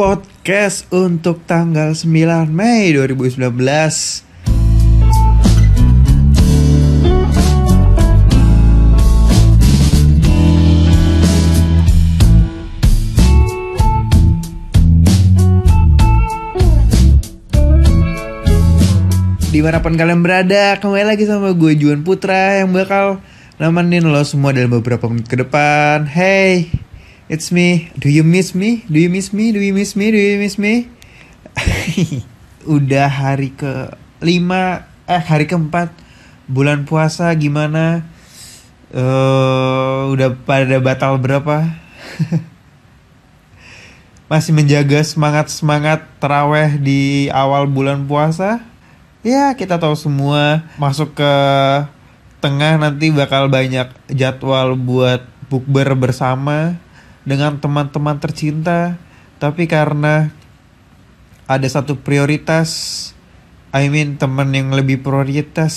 podcast untuk tanggal 9 Mei 2019 Di mana pun kalian berada, kembali lagi sama gue Juan Putra yang bakal nemenin lo semua dalam beberapa menit ke depan. Hey, it's me. Do you miss me? Do you miss me? Do you miss me? Do you miss me? Udah hari ke lima, eh hari keempat bulan puasa gimana? Uh, udah pada batal berapa? Masih menjaga semangat semangat teraweh di awal bulan puasa? ya kita tahu semua masuk ke tengah nanti bakal banyak jadwal buat bukber bersama dengan teman-teman tercinta tapi karena ada satu prioritas I mean teman yang lebih prioritas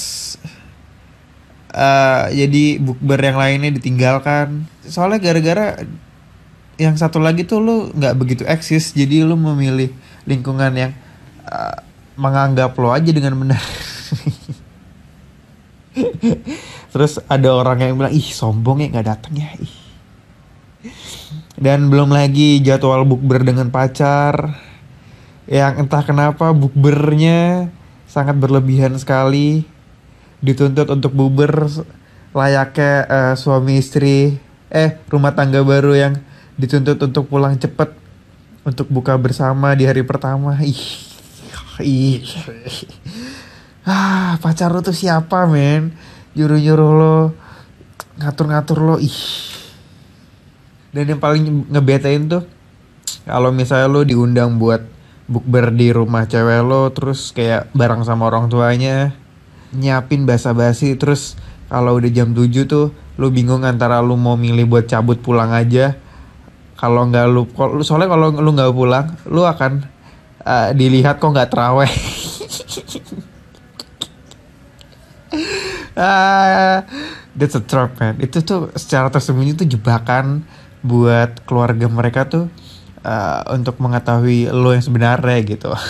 uh, jadi bukber yang lainnya ditinggalkan. Soalnya gara-gara yang satu lagi tuh lu nggak begitu eksis jadi lu memilih lingkungan yang uh, menganggap lo aja dengan benar. Terus ada orang yang bilang ih sombong ya nggak datang ya ih dan belum lagi jadwal bukber dengan pacar. Yang entah kenapa bukbernya sangat berlebihan sekali. Dituntut untuk bukber layaknya uh, suami istri eh rumah tangga baru yang dituntut untuk pulang cepet untuk buka bersama di hari pertama. Ih ih. Ah pacar lo tuh siapa men? Nyuruh nyuruh lo ngatur ngatur lo. Ih dan yang paling ngebetain tuh kalau misalnya lo diundang buat bukber di rumah cewek lo terus kayak bareng sama orang tuanya nyiapin basa-basi terus kalau udah jam 7 tuh lo bingung antara lo mau milih buat cabut pulang aja kalau nggak lu soalnya kalau lu nggak pulang lu akan uh, dilihat kok nggak teraweh uh, that's a trap man. Itu tuh secara tersembunyi tuh jebakan buat keluarga mereka tuh uh, untuk mengetahui lo yang sebenarnya gitu.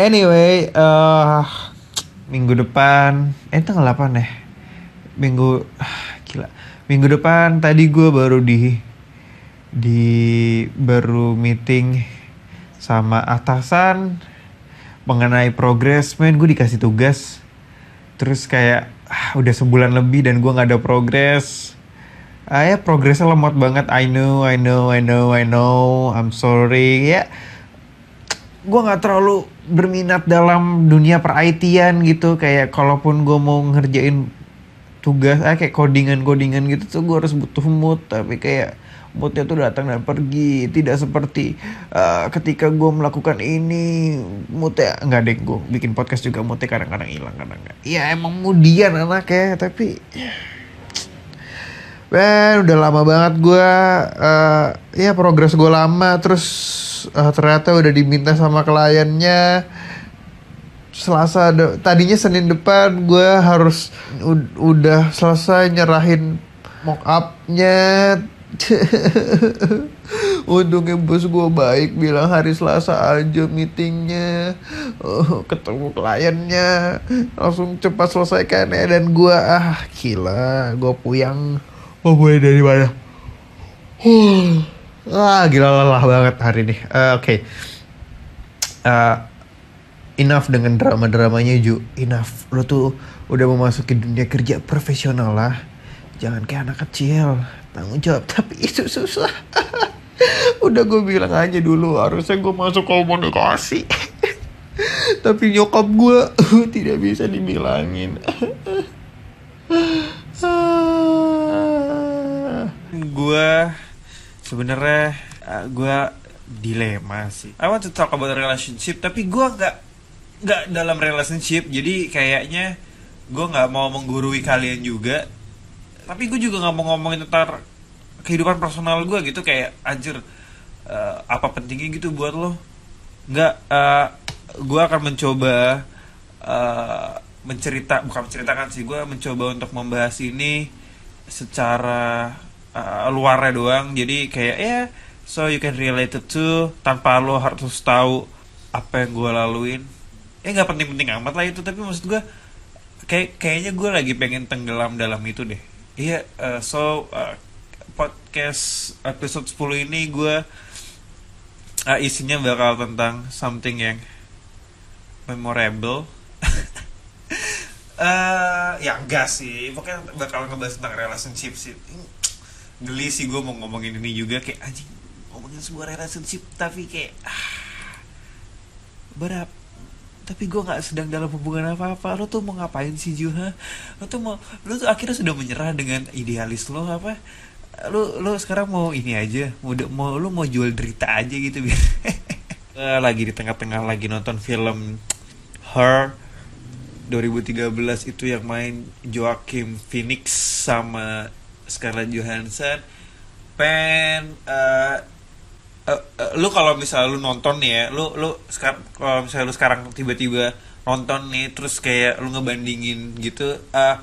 Anyway uh, minggu depan eh tanggal 8 ya? Minggu gila. Minggu depan tadi gue baru di di baru meeting sama atasan mengenai progres. Men gue dikasih tugas. Terus kayak ah, udah sebulan lebih dan gue nggak ada progres ah ya progresnya lemot banget. I know I know I know I know. I'm sorry. Ya gue nggak terlalu berminat dalam dunia per IT-an gitu. Kayak kalaupun gue mau ngerjain tugas ah kayak codingan codingan gitu tuh gue harus butuh mood. Tapi kayak moodnya tuh datang dan pergi. Tidak seperti uh, ketika gue melakukan ini moodnya nggak deh. Gue bikin podcast juga moodnya kadang-kadang hilang kadang kadang ya emang mudian ya tapi Ben udah lama banget gue uh, ya progres gue lama terus uh, ternyata udah diminta sama kliennya. Selasa tadinya Senin depan gue harus udah selesai nyerahin mock upnya Untungnya bos gue baik bilang hari Selasa aja meetingnya. Oh, Ketemu kliennya Langsung cepat selesaikan ya Dan gue ah gila Gue puyang Mau mulai dari mana? Huh. Ah gila lelah banget hari ini. Uh, Oke. Okay. uh, Enough dengan drama-dramanya Ju. Enough. Lo tuh udah memasuki dunia kerja profesional lah. Jangan kayak anak kecil. Tanggung jawab. Tapi itu susah. Udah gue bilang aja dulu harusnya gue masuk komunikasi. Tapi nyokap gue tidak bisa dibilangin gue sebenarnya uh, gue dilema sih. I want to talk about relationship tapi gue nggak nggak dalam relationship jadi kayaknya gue nggak mau menggurui kalian juga. Tapi gue juga nggak mau ngomongin tentang kehidupan personal gue gitu kayak anjir uh, apa pentingnya gitu buat lo? Nggak uh, eh, gue akan mencoba uh, mencerita bukan menceritakan sih gue mencoba untuk membahas ini secara uh, luarnya doang. Jadi kayak ya so you can relate it to tanpa lo harus tahu apa yang gue laluin. Eh nggak penting-penting amat lah itu tapi maksud gue kayak kayaknya gue lagi pengen tenggelam dalam itu deh. Iya uh, so uh, podcast episode 10 ini gue uh, isinya bakal tentang something yang memorable. Uh, ya enggak sih. Pokoknya bakal ngebahas tentang relationship sih geli sih gue mau ngomongin ini juga kayak anjing ngomongin sebuah relationship tapi kayak ah, tapi gue nggak sedang dalam hubungan apa apa lo tuh mau ngapain sih Juha lo tuh mau lo tuh akhirnya sudah menyerah dengan idealis lo apa? Lo lo sekarang mau ini aja mau mau lo mau jual derita aja gitu biar lagi di tengah-tengah lagi nonton film Her 2013 itu yang main Joaquin Phoenix sama Scarlett Johansson pen uh, uh, uh, lu kalau misalnya lu nonton nih ya lu lu kalau misalnya lu sekarang tiba-tiba nonton nih terus kayak lu ngebandingin gitu uh,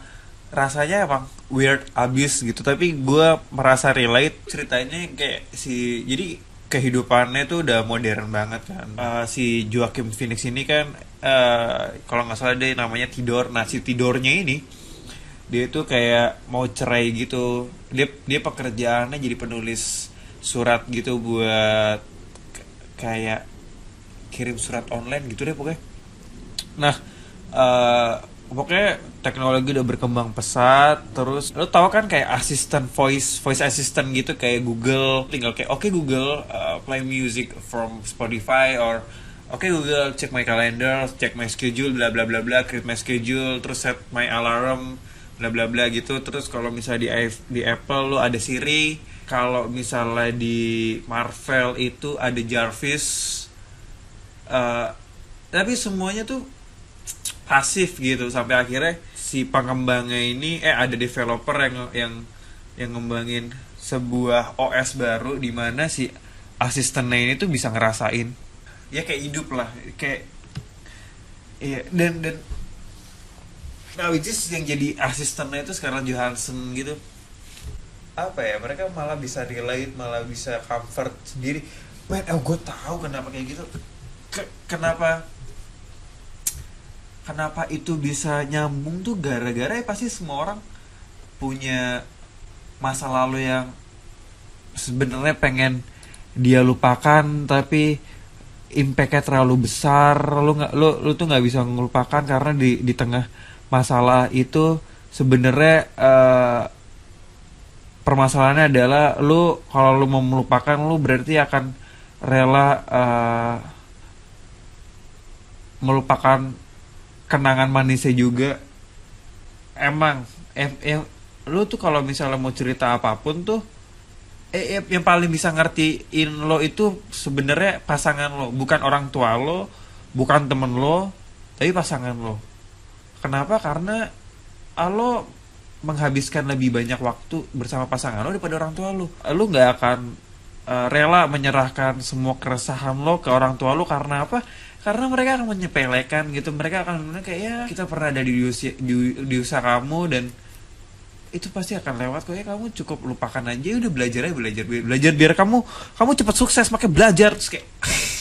rasanya emang weird abis gitu. Tapi gue merasa relate ceritanya kayak si jadi kehidupannya tuh udah modern banget kan. Uh, si Joaquin Phoenix ini kan uh, kalau nggak salah dia namanya Tidor. Nah si Tidornya ini dia tuh kayak mau cerai gitu. Dia dia pekerjaannya jadi penulis surat gitu buat kayak kirim surat online gitu deh pokoknya. Nah uh, pokoknya teknologi udah berkembang pesat terus lo tau kan kayak asisten voice voice assistant gitu kayak Google tinggal kayak oke okay, Google uh, play music from Spotify or oke okay, Google check my calendar check my schedule bla bla bla bla create my schedule terus set my alarm bla bla bla gitu. Terus kalau misalnya di di Apple lo ada Siri kalau misalnya di Marvel itu ada Jarvis uh, tapi semuanya tuh pasif gitu. Sampai akhirnya si pengembangnya ini eh ada developer yang yang yang ngembangin sebuah OS baru di mana si asistennya ini tuh bisa ngerasain. Ya kayak hidup lah. Kayak iya dan dan nah which is yang jadi asistennya itu sekarang Johansson gitu. Apa ya mereka malah bisa relate malah bisa comfort sendiri. Man oh gue tahu kenapa kayak gitu. Ke kenapa? Kenapa itu bisa nyambung tuh gara-gara ya pasti semua orang punya masa lalu yang sebenarnya pengen dia lupakan tapi impactnya terlalu besar. Lu nggak lu lu tuh nggak bisa melupakan karena di di tengah masalah itu sebenarnya uh, permasalahannya adalah lu kalau lu mau melupakan lu berarti akan rela uh, melupakan kenangan manisnya juga. Emang em, em, lu tuh kalau misalnya mau cerita apa pun tuh eh, yang paling bisa ngertiin lo itu sebenarnya pasangan lo bukan orang tua lo bukan temen lo tapi pasangan lo kenapa? Karena lo menghabiskan lebih banyak waktu bersama pasangan lo daripada orang tua lo. Lo nggak akan uh, rela menyerahkan semua keresahan lo ke orang tua lo karena apa? Karena mereka akan menyepelekan gitu. Mereka akan kayak ya kita pernah ada di usia di, di usaha kamu dan itu pasti akan lewat kok. Ya kamu cukup lupakan aja. Udah belajar aja belajar belajar biar kamu kamu cepat sukses. Pakai belajar. Terus kayak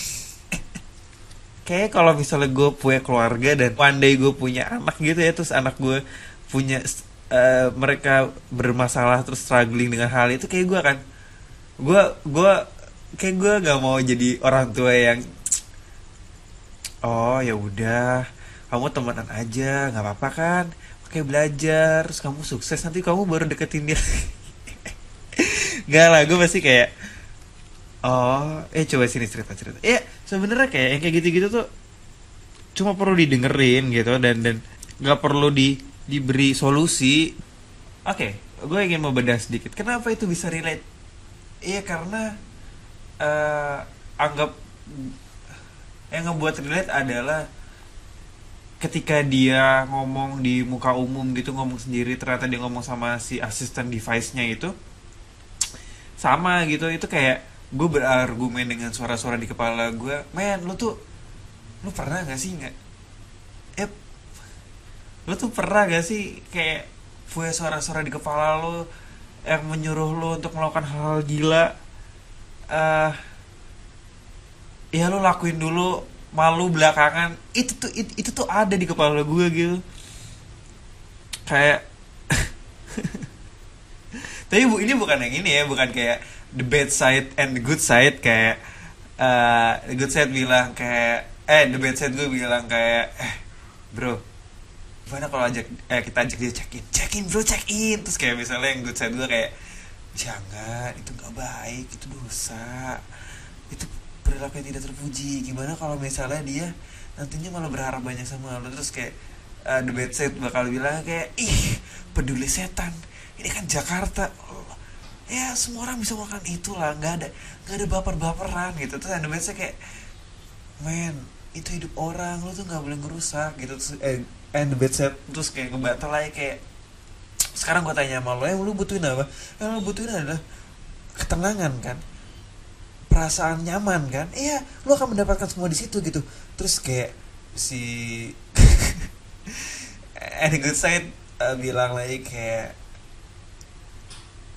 kayak kalau misalnya gue punya keluarga dan one day gue punya anak gitu ya terus anak gue punya uh, mereka bermasalah terus struggling dengan hal itu kayak gue kan gue gue kayak gue gak mau jadi orang tua yang oh ya udah kamu temenan aja nggak apa-apa kan? Oke belajar terus kamu sukses nanti kamu baru deketin dia. Gak lah gue pasti kayak oh eh coba sini cerita cerita ya sebenarnya kayak yang kayak gitu-gitu tuh cuma perlu didengerin gitu dan dan nggak perlu di diberi solusi. Oke okay, gue ingin mau bedah sedikit. Kenapa itu bisa relate? Iya karena uh, anggap yang ngebuat relate adalah ketika dia ngomong di muka umum gitu ngomong sendiri ternyata dia ngomong sama si asisten device-nya itu sama gitu. Itu kayak gue berargumen dengan suara-suara di kepala gue men lu tuh lu pernah gak sih nggak? Eh lo tuh pernah gak sih kayak punya suara-suara di kepala lo yang menyuruh lo untuk melakukan hal, -hal gila? Eh ya lu lakuin dulu malu belakangan. Itu tuh itu, itu tuh ada di kepala gue gitu. Kayak tapi bu ini bukan yang ini ya bukan kayak the bad side and the good side kayak uh, the good side bilang kayak eh the bad side gue bilang kayak eh bro gimana kalau ajak eh kita ajak dia check in? Check in bro check in. Terus kayak misalnya yang good side gue kayak jangan itu nggak baik itu dosa itu perilaku yang tidak terpuji. Gimana kalau misalnya dia nantinya malah berharap banyak sama lo terus kayak uh, the bad side bakal bilang kayak ih peduli setan ini kan Jakarta ya semua orang bisa makan itu lah nggak ada nggak ada baper-baperan gitu. Terus bad side kayak men itu hidup orang lo tuh nggak boleh ngerusak gitu. Terus eh, and the bad side terus kayak ngebatal aja kayak sekarang gue tanya sama lo yang lu butuhin apa? Yang lu butuhin adalah ketenangan kan perasaan nyaman kan? Iya lu akan mendapatkan semua di situ gitu. Terus kayak si and good side uh, bilang lagi kayak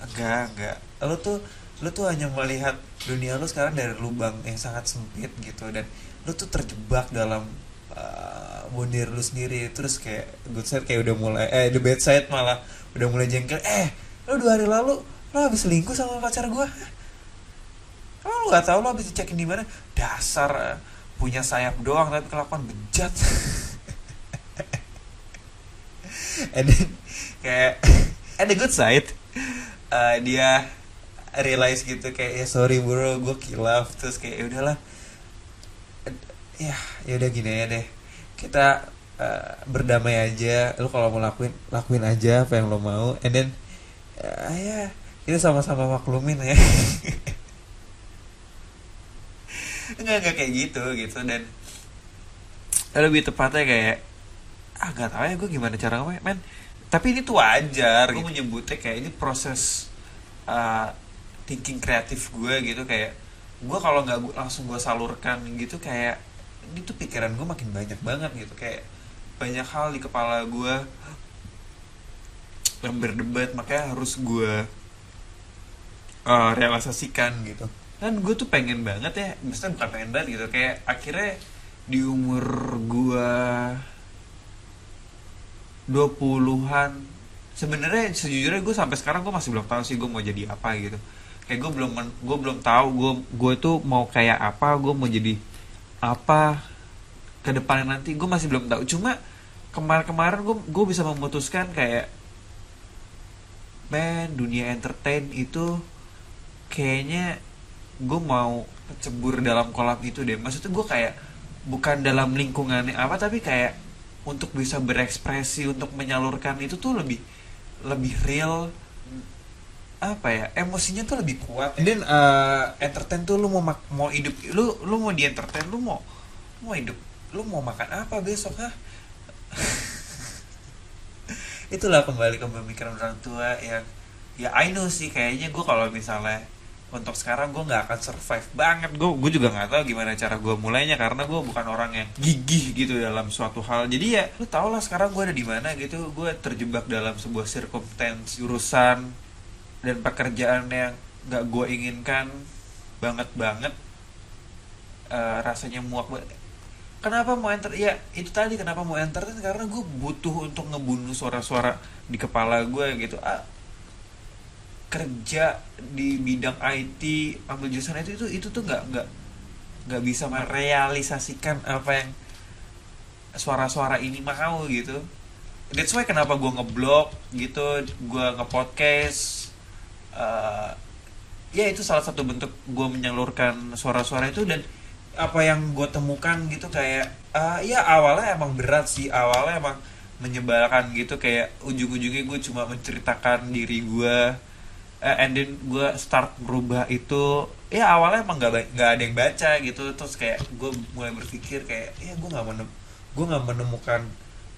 enggak enggak. Lu tuh lu tuh hanya melihat dunia lu sekarang dari lubang yang sangat sempit gitu. Dan lu tuh terjebak dalam uh, bondir lu sendiri. Terus kayak good side kayak udah mulai eh the bad side malah udah mulai jengkel. Eh lu dua hari lalu lu habis selingkuh sama pacar gua? Oh, lu gak tau lu habis dicekin di mana? Dasar uh, punya sayap doang tapi kelakuan bejat. And then kayak and the good side uh, dia realize gitu kayak ya sorry bro gue kilaf terus kayak ya udahlah. Ya ya udah gini ya deh. Kita uh, berdamai aja. Lu kalau mau lakuin lakuin aja apa yang lo mau. And then uh, ya kita sama-sama maklumin ya. Enggak enggak kayak gitu gitu. Dan lebih tepatnya kayak ah tau ya gue gimana cara ngomong men tapi ini tuh wajar gue gitu. menyebutnya kayak ini proses uh, thinking kreatif gue gitu kayak gue kalau nggak langsung gue salurkan gitu kayak ini tuh pikiran gue makin banyak banget gitu kayak banyak hal di kepala gue yang berdebat makanya harus gue uh, realisasikan gitu kan gue tuh pengen banget ya maksudnya bukan pengen banget gitu kayak akhirnya di umur gue 20-an sebenarnya sejujurnya gue sampai sekarang gue masih belum tahu sih gue mau jadi apa gitu. Kayak gue belum gue belum tahu gue gue tuh mau kayak apa gue mau jadi apa ke depannya nanti gue masih belum tahu. Cuma kemarin-kemarin gue gue bisa memutuskan kayak men dunia entertain itu kayaknya gue mau cebur dalam kolam itu deh. Maksudnya gue kayak bukan dalam lingkungannya apa tapi kayak untuk bisa berekspresi untuk menyalurkan itu tuh lebih lebih real. Apa ya? Emosinya tuh lebih kuat dan uh, entertain tuh lu mau mau hidup lu lu mau di entertain lu mau mau hidup lu mau makan apa besok ha itulah kembali ke pemikiran orang tua yang ya I know sih kayaknya gue kalau misalnya untuk sekarang gue nggak akan survive banget. Gue gue juga nggak tahu gimana cara gue mulainya karena gue bukan orang yang gigih gitu dalam suatu hal. Jadi ya lu tau lah sekarang gue ada di mana gitu. Gue terjebak dalam sebuah circumstance urusan dan pekerjaan yang gak gue inginkan banget banget. Uh, rasanya muak banget. Kenapa mau enter? Ya itu tadi kenapa mau enter kan karena gue butuh untuk ngebunuh suara-suara di kepala gue gitu. Ah, kerja di bidang IT ambil jurusan itu itu itu tuh nggak nggak nggak bisa merealisasikan apa yang suara-suara ini mau gitu. That's why kenapa gue ngeblog gitu gue ngepodcast uh, ya itu salah satu bentuk gue menyalurkan suara-suara itu dan apa yang gue temukan gitu kayak uh, ya awalnya emang berat sih awalnya emang menyebalkan gitu kayak ujung-ujungnya gue cuma menceritakan diri gue uh, and then gue start berubah itu ya awalnya emang nggak nggak ada yang baca gitu. Terus kayak gue mulai berpikir kayak ya gue nggak menem gue nggak menemukan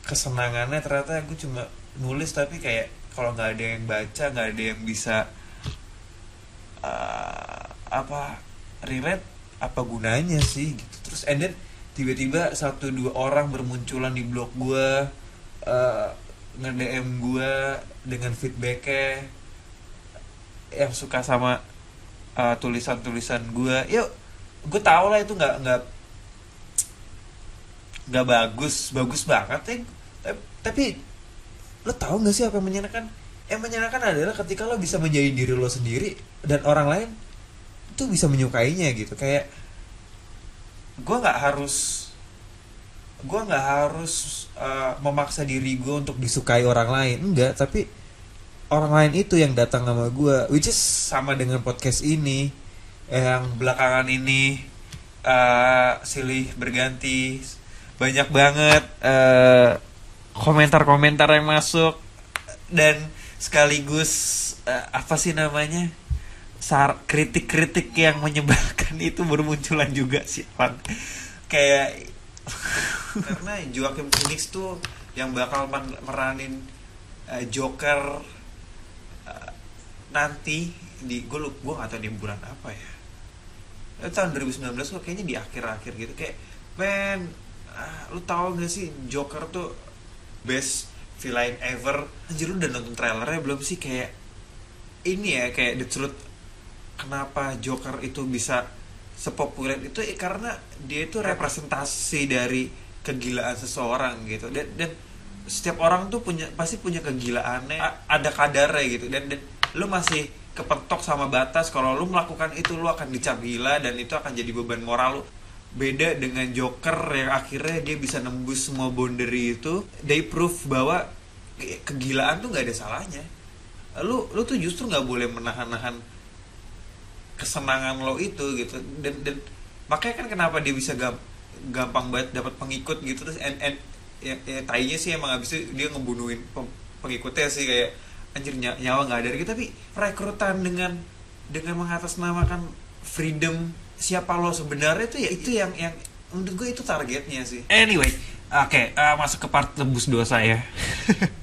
kesenangannya. Ternyata gue cuma nulis tapi kayak kalau nggak ada yang baca nggak ada yang bisa uh, apa relate apa gunanya sih gitu. Terus and then tiba-tiba satu dua orang bermunculan di blog gue uh, nge-DM gue dengan feedbacknya yang suka sama uh, tulisan-tulisan gue yuk gue tau lah itu nggak nggak nggak bagus bagus banget ya tapi, tapi lo tau gak sih apa yang menyenangkan? Yang menyenangkan adalah ketika lo bisa menjadi diri lo sendiri dan orang lain itu bisa menyukainya gitu. Kayak gue nggak harus gue nggak harus uh, memaksa diri gue untuk disukai orang lain. Enggak tapi orang lain itu yang datang sama gue which is sama dengan podcast ini yang belakangan ini uh, silih berganti. Banyak banget uh, komentar-komentar yang masuk. Dan sekaligus uh, apa sih namanya? Kritik-kritik yang menyebalkan itu bermunculan juga sih kayak karena Joaquin Phoenix tuh yang bakal meranin Joker nanti di gue gue gak tau di bulan apa ya. Tahun 2019 kok kayaknya di akhir-akhir gitu kayak men uh, lu tau gak sih Joker tuh best villain ever? Anjir lu udah nonton trailernya belum sih? Kayak ini ya kayak the truth kenapa Joker itu bisa sepopuler? Itu ya karena dia itu representasi dari kegilaan seseorang gitu. Dan dan setiap orang tuh punya pasti punya kegilaannya ada kadarnya gitu. Dan dan lu masih kepentok sama batas kalau lu melakukan itu lu akan dicap gila dan itu akan jadi beban moral lu. Beda dengan Joker yang akhirnya dia bisa nembus semua boundary itu they proof bahwa kegilaan tuh nggak ada salahnya. Lu lu tuh justru nggak boleh menahan-nahan kesenangan lo itu gitu. Dan dan makanya kan kenapa dia bisa gam, gampang banget dapat pengikut gitu terus and, and ya, ya sih emang abis itu dia ngebunuhin pengikutnya sih kayak anjir nyawa nggak ada gitu tapi rekrutan dengan dengan mengatasnamakan freedom siapa lo sebenarnya itu ya itu yang yang menurut gue itu targetnya sih. Anyway oke okay, uh, masuk ke part tebus dosa ya.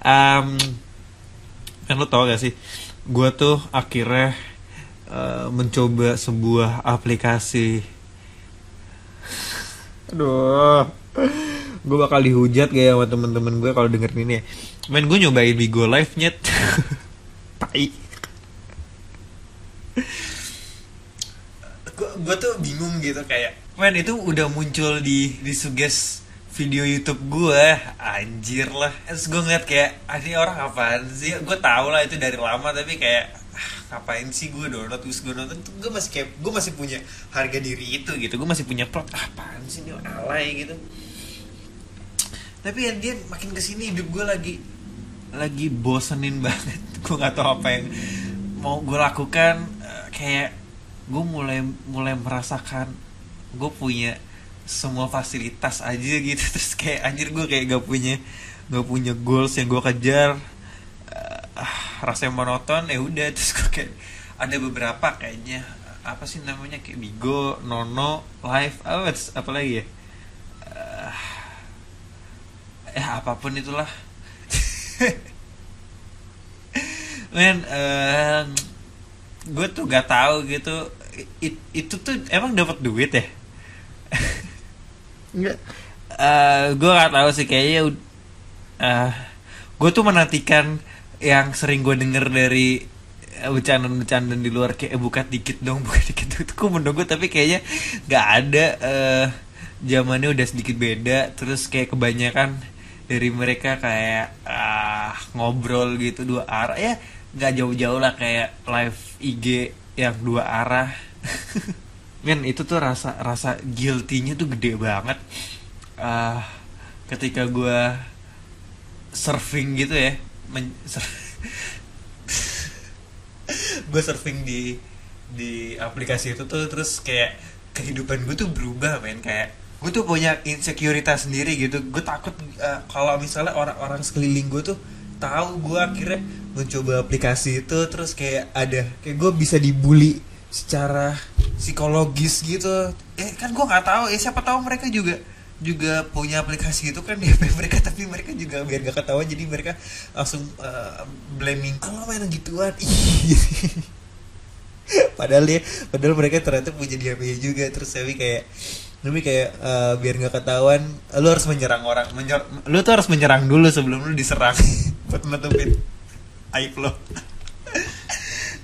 Um, kan lo tau gak sih gue tuh akhirnya uh, mencoba sebuah aplikasi. Aduh gue bakal dihujat kayak sama temen-temen gue kalau dengerin ini ya. Main gue nyobain Bigo Live nyet. Tai. Gue tuh bingung gitu kayak men itu udah muncul di di suges video YouTube gue anjir lah. Terus gue ngeliat kayak ah, ini orang apaan sih? Gue tau lah itu dari lama tapi kayak ah, ngapain sih gue download? Terus gue nonton tuh gue masih kayak gue masih punya harga diri itu gitu. Gue masih punya plot ah, apaan sih ini alay? Gitu. Tapi yang dia makin ke sini hidup gue lagi lagi bosenin banget. Gue nggak tahu apa yang mau gue lakukan. Uh, kayak gue mulai mulai merasakan gue punya semua fasilitas aja gitu. Terus kayak anjir gue kayak gak punya gak punya goals yang gue kejar. Uh, rasanya monoton ya udah. Terus gue kayak ada beberapa kayaknya. Apa sih namanya? Kayak Bigo, Nono, Live, apa apa lagi ya? Uh, eh apa pun itulah. Men, uh, gue tuh gak tahu gitu. It, itu tuh emang dapat duit ya? Enggak. Uh, eh, gue gak tahu sih kayaknya uh, eh, gue tuh menantikan yang sering gue denger dari bercanda-bercanda di luar kayak eh, buka dikit dong buka dikit itu gue menunggu tapi kayaknya nggak ada uh, zamannya udah sedikit beda. Terus kayak kebanyakan dari mereka kayak uh, ngobrol gitu dua arah. Ya nggak jauh-jauh lah kayak live IG yang dua arah. Men itu tuh rasa rasa guilty-nya tuh gede banget. Uh, ketika gue surfing gitu ya sur gue surfing di di aplikasi itu tuh terus kayak kehidupan gue tuh berubah men. Kayak gue tuh punya insekuritas sendiri gitu. Gue takut uh, kalau misalnya orang-orang sekeliling gue tuh tahu gue akhirnya mencoba aplikasi itu terus kayak ada kayak gue bisa dibully secara psikologis gitu. Eh kan gue nggak tahu ya siapa tahu mereka juga juga punya aplikasi itu kan di HP mereka tapi mereka juga biar gak ketahuan jadi mereka langsung uh, blaming kalau main gituan? Padahal ya padahal mereka ternyata punya di HP juga terus tapi kayak tapi kayak uh, biar nggak ketahuan lu harus menyerang orang menyer lu tuh harus menyerang dulu sebelum lu diserang. Buat nutupin aib lo.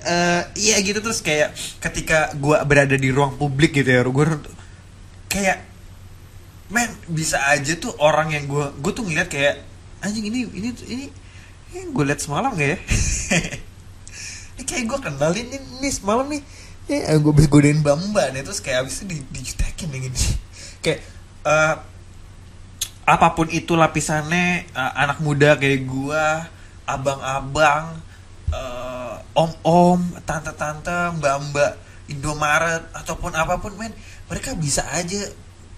Eh iya gitu terus kayak ketika gue berada di ruang publik gitu ya gue kayak men bisa aja tuh orang yang gue gue tuh ngeliat kayak anjing ini ini ini, ini gue liat semalam gak ya? Ini kayak gue kenalin ini, ini semalam nih ya gue bisa godain bamba nih terus kayak abis itu di, dijutekin yang ini kayak eh, apa pun itu lapisannya eh, anak muda kayak gue abang-abang eh, om-om tante-tante mbak-mbak Indomaret ataupun apa pun men mereka bisa aja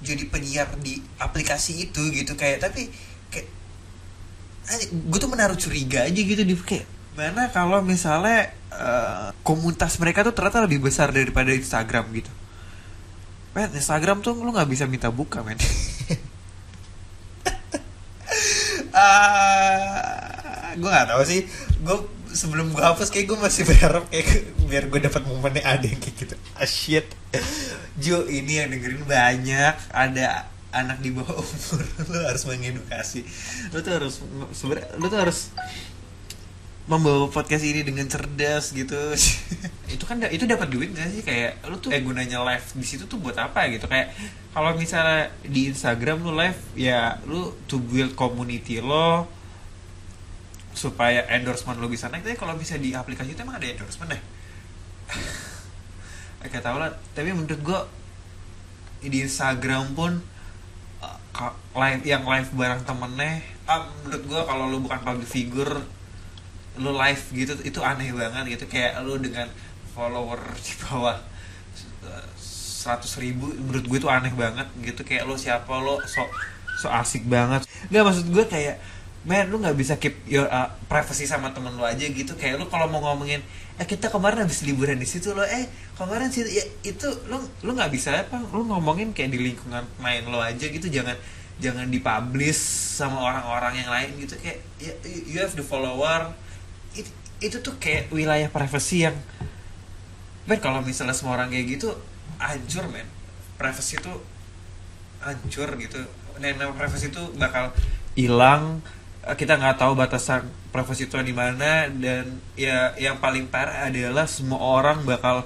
jadi penyiar di aplikasi itu gitu kayak tapi kayak gue tuh menaruh curiga aja gitu di kayak mana kalau misalnya eh, komunitas mereka tuh ternyata lebih besar daripada Instagram gitu? Men Instagram tuh lu nggak bisa minta buka men. Ah, gue gak tahu sih. Gue sebelum gue hapus kayak gue masih berharap kayak biar gue dapat momennya ada yang kayak gitu. Ah shit. Jo ini yang dengerin banyak. Ada anak di bawah umur. Lu harus mengedukasi. Lu tuh harus sebenarnya lu tuh harus membawa podcast ini dengan cerdas gitu. Itu kan da- itu dapat duit gak sih? Kayak lu tuh eh gunanya live di situ tuh buat apa gitu? Kayak kalau misalnya di Instagram lu live ya lu to build community lo supaya endorsement lo bisa naik. Tapi kalau bisa di aplikasi itu emang ada endorsement deh. Kayak tau lah. Tapi menurut gua di Instagram pun uh, ka- live yang live bareng temennya ah, menurut gua kalau lu bukan public figure lu live gitu itu aneh banget gitu. Kayak lu dengan follower di bawah seratus ribu menurut gue itu aneh banget gitu. Kayak lu siapa lo so so asik banget. Nggak maksud gue kayak men lu nggak bisa keep your uh, privacy sama temen lu aja gitu. Kayak lu kalau mau ngomongin eh kita kemarin habis liburan di situ lo eh kemarin sih ya itu lu lu nggak bisa apa lu ngomongin kayak di lingkungan main lo aja gitu. Jangan jangan dipublish sama orang-orang yang lain gitu. Kayak ya, you have the follower It- itu tuh kayak wilayah privacy yang men kalau misalnya semua orang kayak gitu hancur men. Privacy itu hancur gitu. Dan nama privacy itu bakal hilang. Kita nggak tahu batasan privacy itu di mana dan ya yang paling parah adalah semua orang bakal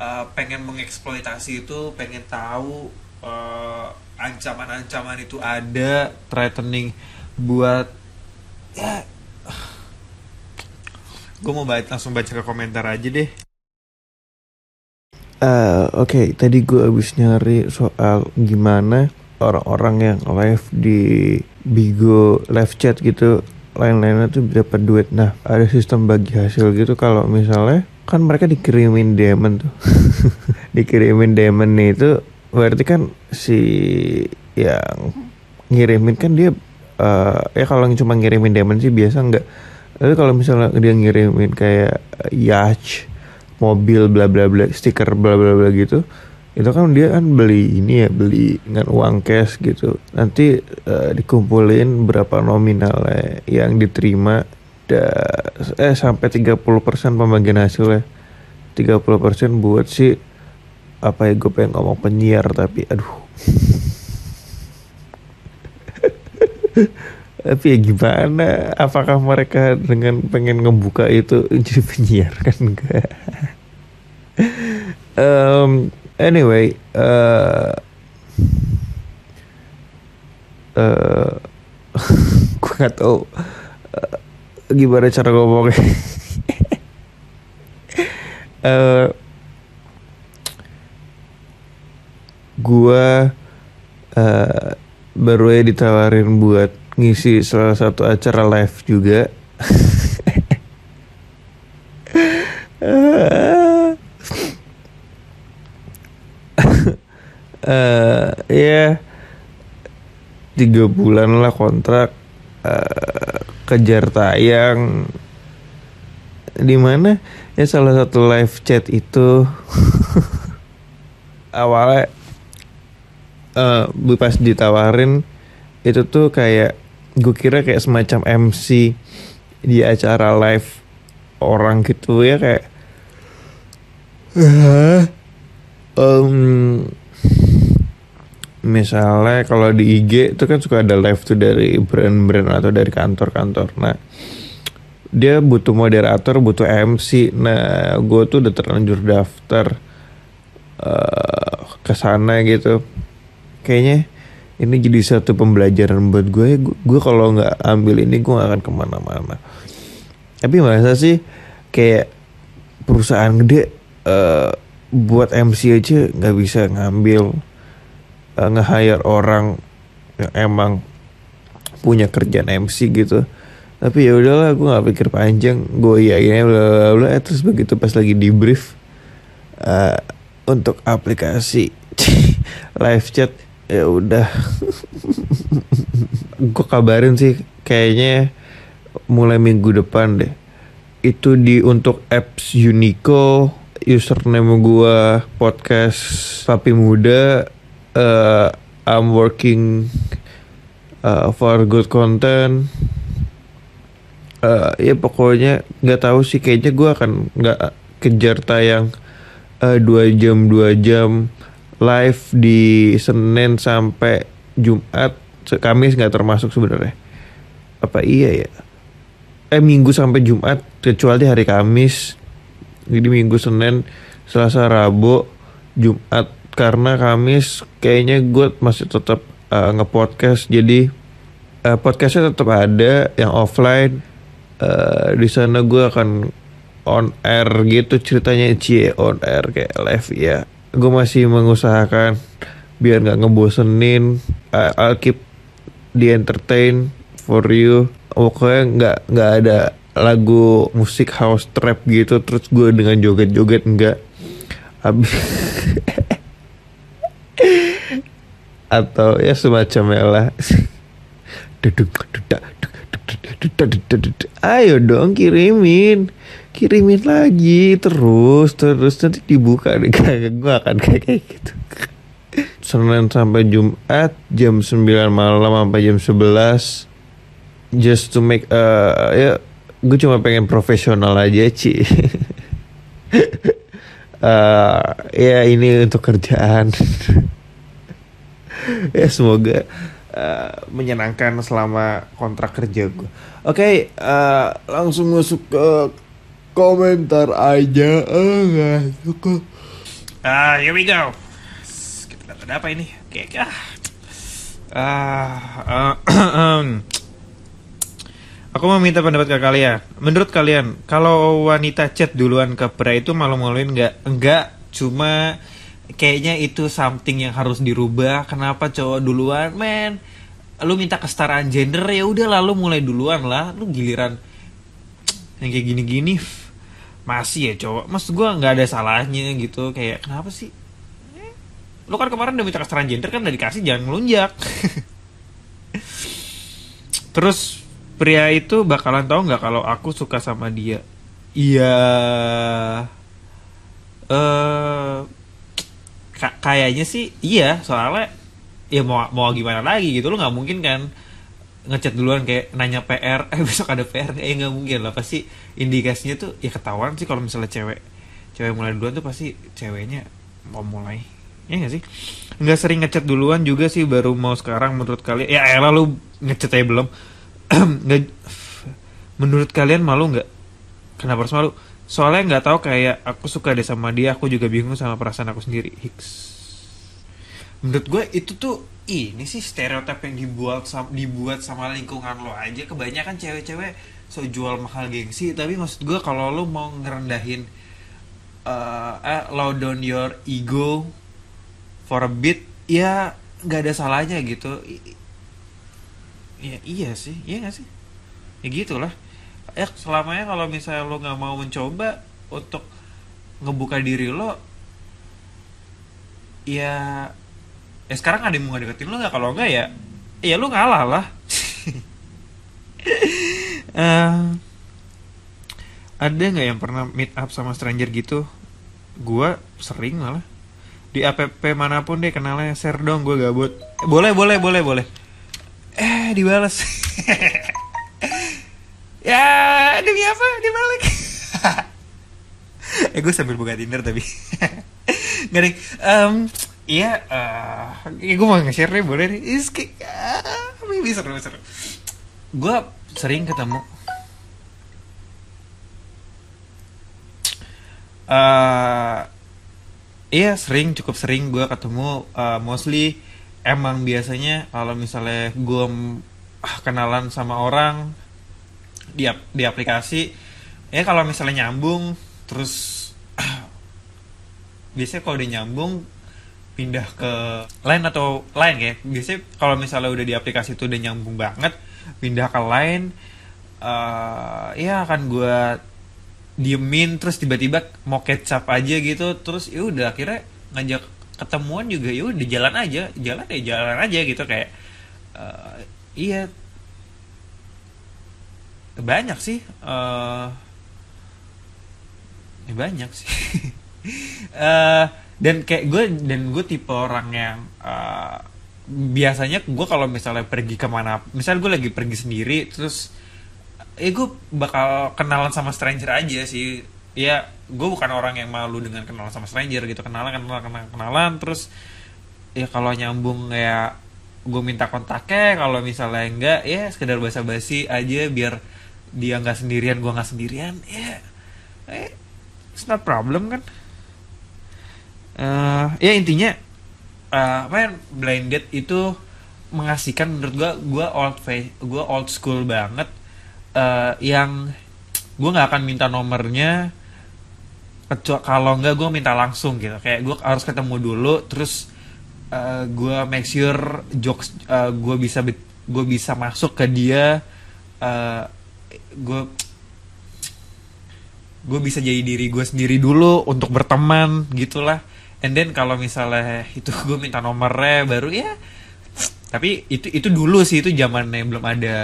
eh, pengen mengeksploitasi itu pengen tahu eh, ancaman-ancaman itu ada threatening buat ya gue mau baca langsung baca ke komentar aja deh Eh, Oke, tadi gue abis nyari soal gimana orang-orang yang live di Bigo live chat gitu lain-lainnya tuh dapat duit. Nah, ada sistem bagi hasil gitu kalau misalnya kan mereka dikirimin diamond tuh. dikirimin diamond nih itu berarti kan si yang ngirimin kan dia eh, ya kalau cuma ngirimin diamond sih biasa nggak. Tapi kalau misalnya dia ngirimin kayak yacht mobil bla bla bla stiker bla bla bla gitu itu kan dia kan beli ini ya beli dengan uang cash gitu. Nanti eh, dikumpulin berapa nominal yang diterima eh sampai 30% pembagian hasilnya. 30% buat si apa ya gue pengen ngomong penyiar tapi aduh tapi ya gimana? Apakah mereka dengan pengen ngebuka itu jadi penyiar kan enggak? Um, anyway uh, uh, gue nggak tahu uh, gimana cara ngomongnya. Uh, gua uh, baru aja ditawarin buat ngisi salah satu acara live juga. Eh ya tiga bulan lah kontrak eh, kejar tayang. Di mana? Ya salah satu live chat itu. Awalnya eh pas ditawarin itu tuh kayak gue kira kayak semacam MC di acara live orang gitu ya kayak Em, misalnya kalau di IG itu kan suka ada live tuh dari brand-brand atau dari kantor-kantor. Nah, dia butuh moderator butuh MC nah gue tuh udah terlanjur daftar uh, ke sana gitu. Kayaknya ini jadi satu pembelajaran buat gue gue kalau nggak ambil ini gue gak akan ke mana-mana. Tapi masa sih kayak perusahaan gede uh, buat MC aja nggak bisa ngambil uh, nge-hire orang yang emang punya kerjaan MC gitu. Tapi ya udahlah gue nggak pikir panjang. Gue iya bla bla bla. Eh, terus begitu pas lagi di brief uh, untuk aplikasi live chat ya udah. Gue kabarin sih kayaknya mulai minggu depan deh. Itu di untuk apps Unico username gue podcast papi muda uh, I'm working uh, for good content. Uh, ya pokoknya nggak tahu sih kayaknya gue akan nggak kejar tayang uh, dua jam dua jam live di Senin sampai Jumat Kamis nggak termasuk sebenarnya. Apa iya ya? Eh Minggu sampai Jumat kecuali hari Kamis. Jadi Minggu Senin Selasa Rabu Jumat. Karena Kamis kayaknya gue masih tetap uh, ngepodcast. Jadi uh, podcastnya tetap ada yang offline. Uh, di sana gue akan on air gitu ceritanya. Cie on air kayak live ya gue masih mengusahakan biar nggak ngebosenin I'll keep the entertain for you. Pokoknya nggak nggak ada lagu musik house trap gitu terus gue dengan joget-joget enggak habis atau ya semacamnya lah ayo dong kirimin. Kirimin lagi terus terus. Nanti dibuka deh gue akan kayak gitu. Senin sampai Jumat jam 9 malam sampai jam 11 just to make uh, ya gue cuma pengen profesional aja Ci. Uh, ya ini untuk kerjaan. Ya semoga uh, menyenangkan selama kontrak kerja gue. Oke, okay, uh, langsung masuk ke komentar aja. Enggak uh. Ah, uh, here we go. Kita ada apa ini? Oke, okay, ah. Uh, uh, Aku mau minta pendapat ke kalian. Menurut kalian, kalau wanita chat duluan ke pria itu malu-maluin nggak? Enggak, cuma kayaknya itu something yang harus dirubah. Kenapa cowok duluan? Men lu minta kesetaraan gender ya udah lalu mulai duluan lah. Lu giliran yang kayak gini-gini masih ya cowok. Mas gue nggak ada salahnya gitu. Kayak kenapa sih? Eh, lu kan kemarin udah minta kesetaraan gender kan udah dikasih jangan ngelunjak. Terus pria itu bakalan tahu nggak kalau aku suka sama dia? Iya. Eh uh, kayaknya sih iya soalnya ya mau mau gimana lagi gitu lo nggak mungkin kan ngechat duluan kayak nanya PR eh besok ada PR eh nggak? Mungkin lah pasti indikasinya tuh ya ketahuan sih kalau misalnya cewek cewek mulai duluan tuh pasti ceweknya mau mulai. Ya nggak sih? Nggak sering ngechat duluan juga sih baru mau sekarang menurut kalian. Ya elah lu ngechat aja belum. Menurut kalian malu nggak? Kenapa harus malu soalnya nggak tahu kayak aku suka deh sama dia aku juga bingung sama perasaan aku sendiri. Hicks. Menurut gue itu tuh ini sih stereotip yang dibuat sama, dibuat sama lingkungan lo aja. Kebanyakan cewek-cewek so jual mahal gengsi tapi maksud gue kalau lo mau ngerendahin uh, eh low down your ego for a bit ya nggak ada salahnya gitu. Ya iya sih iya gak sih? Ya gitulah ya selamanya kalau misalnya lo nggak mau mencoba untuk ngebuka diri lo ya ya sekarang ada yang mau deketin lo nggak? Kalau nggak ya ya lo ngalah lah. Uh, ada nggak yang pernah meet up sama stranger gitu? Gue sering malah. Di app mana pun deh kenalnya share dong gue gabut. Boleh boleh boleh boleh. Eh dibalas ya demi apa? Di balik eh gue sambil buka tinder tapi. Nggak deh iya eh ya gue mau nge-share deh boleh deh. Is kayak uh, maybe seru seru. Gue sering ketemu. Uh, iya sering cukup sering gue ketemu. Uh, mostly emang biasanya kalau misalnya gue ah, kenalan sama orang di di aplikasi ya kalau misalnya nyambung terus biasanya kalau udah nyambung pindah ke lain atau lain ya. Biasanya kalau misalnya udah di aplikasi itu udah nyambung banget pindah ke lain eh ya akan gue diemin terus tiba-tiba mau kecap aja gitu terus ya udah akhirnya ngajak ketemuan juga ya udah jalan aja jalan ya jalan aja gitu kayak eh, iya banyak sih eh ya banyak sih. Eh dan kayak gue dan gue tipe orang yang eh, biasanya gue kalau misalnya pergi ke mana misalnya gue lagi pergi sendiri terus eh gue bakal kenalan sama stranger aja sih. Ya gue bukan orang yang malu dengan kenalan sama stranger gitu. Kenalan kenalan kenalan, kenalan terus ya kalau nyambung ya gue minta kontaknya kalau misalnya enggak ya sekedar basa-basi aja biar dia nggak sendirian gue nggak sendirian ya eh, it's not problem kan? Eh ya intinya eh men blind date itu mengasihkan menurut gua gua old face gua old school banget eh yang gua nggak akan minta nomornya kecuali kalau nggak gua minta langsung gitu. Kayak gua harus ketemu dulu terus eh gua make sure jokes eh, gua bisa gua bisa masuk ke dia gua gue bisa jadi diri gue sendiri dulu untuk berteman gitulah. And then kalau misalnya itu gue minta nomornya baru ya. Tapi itu itu dulu sih itu zamannya belum ada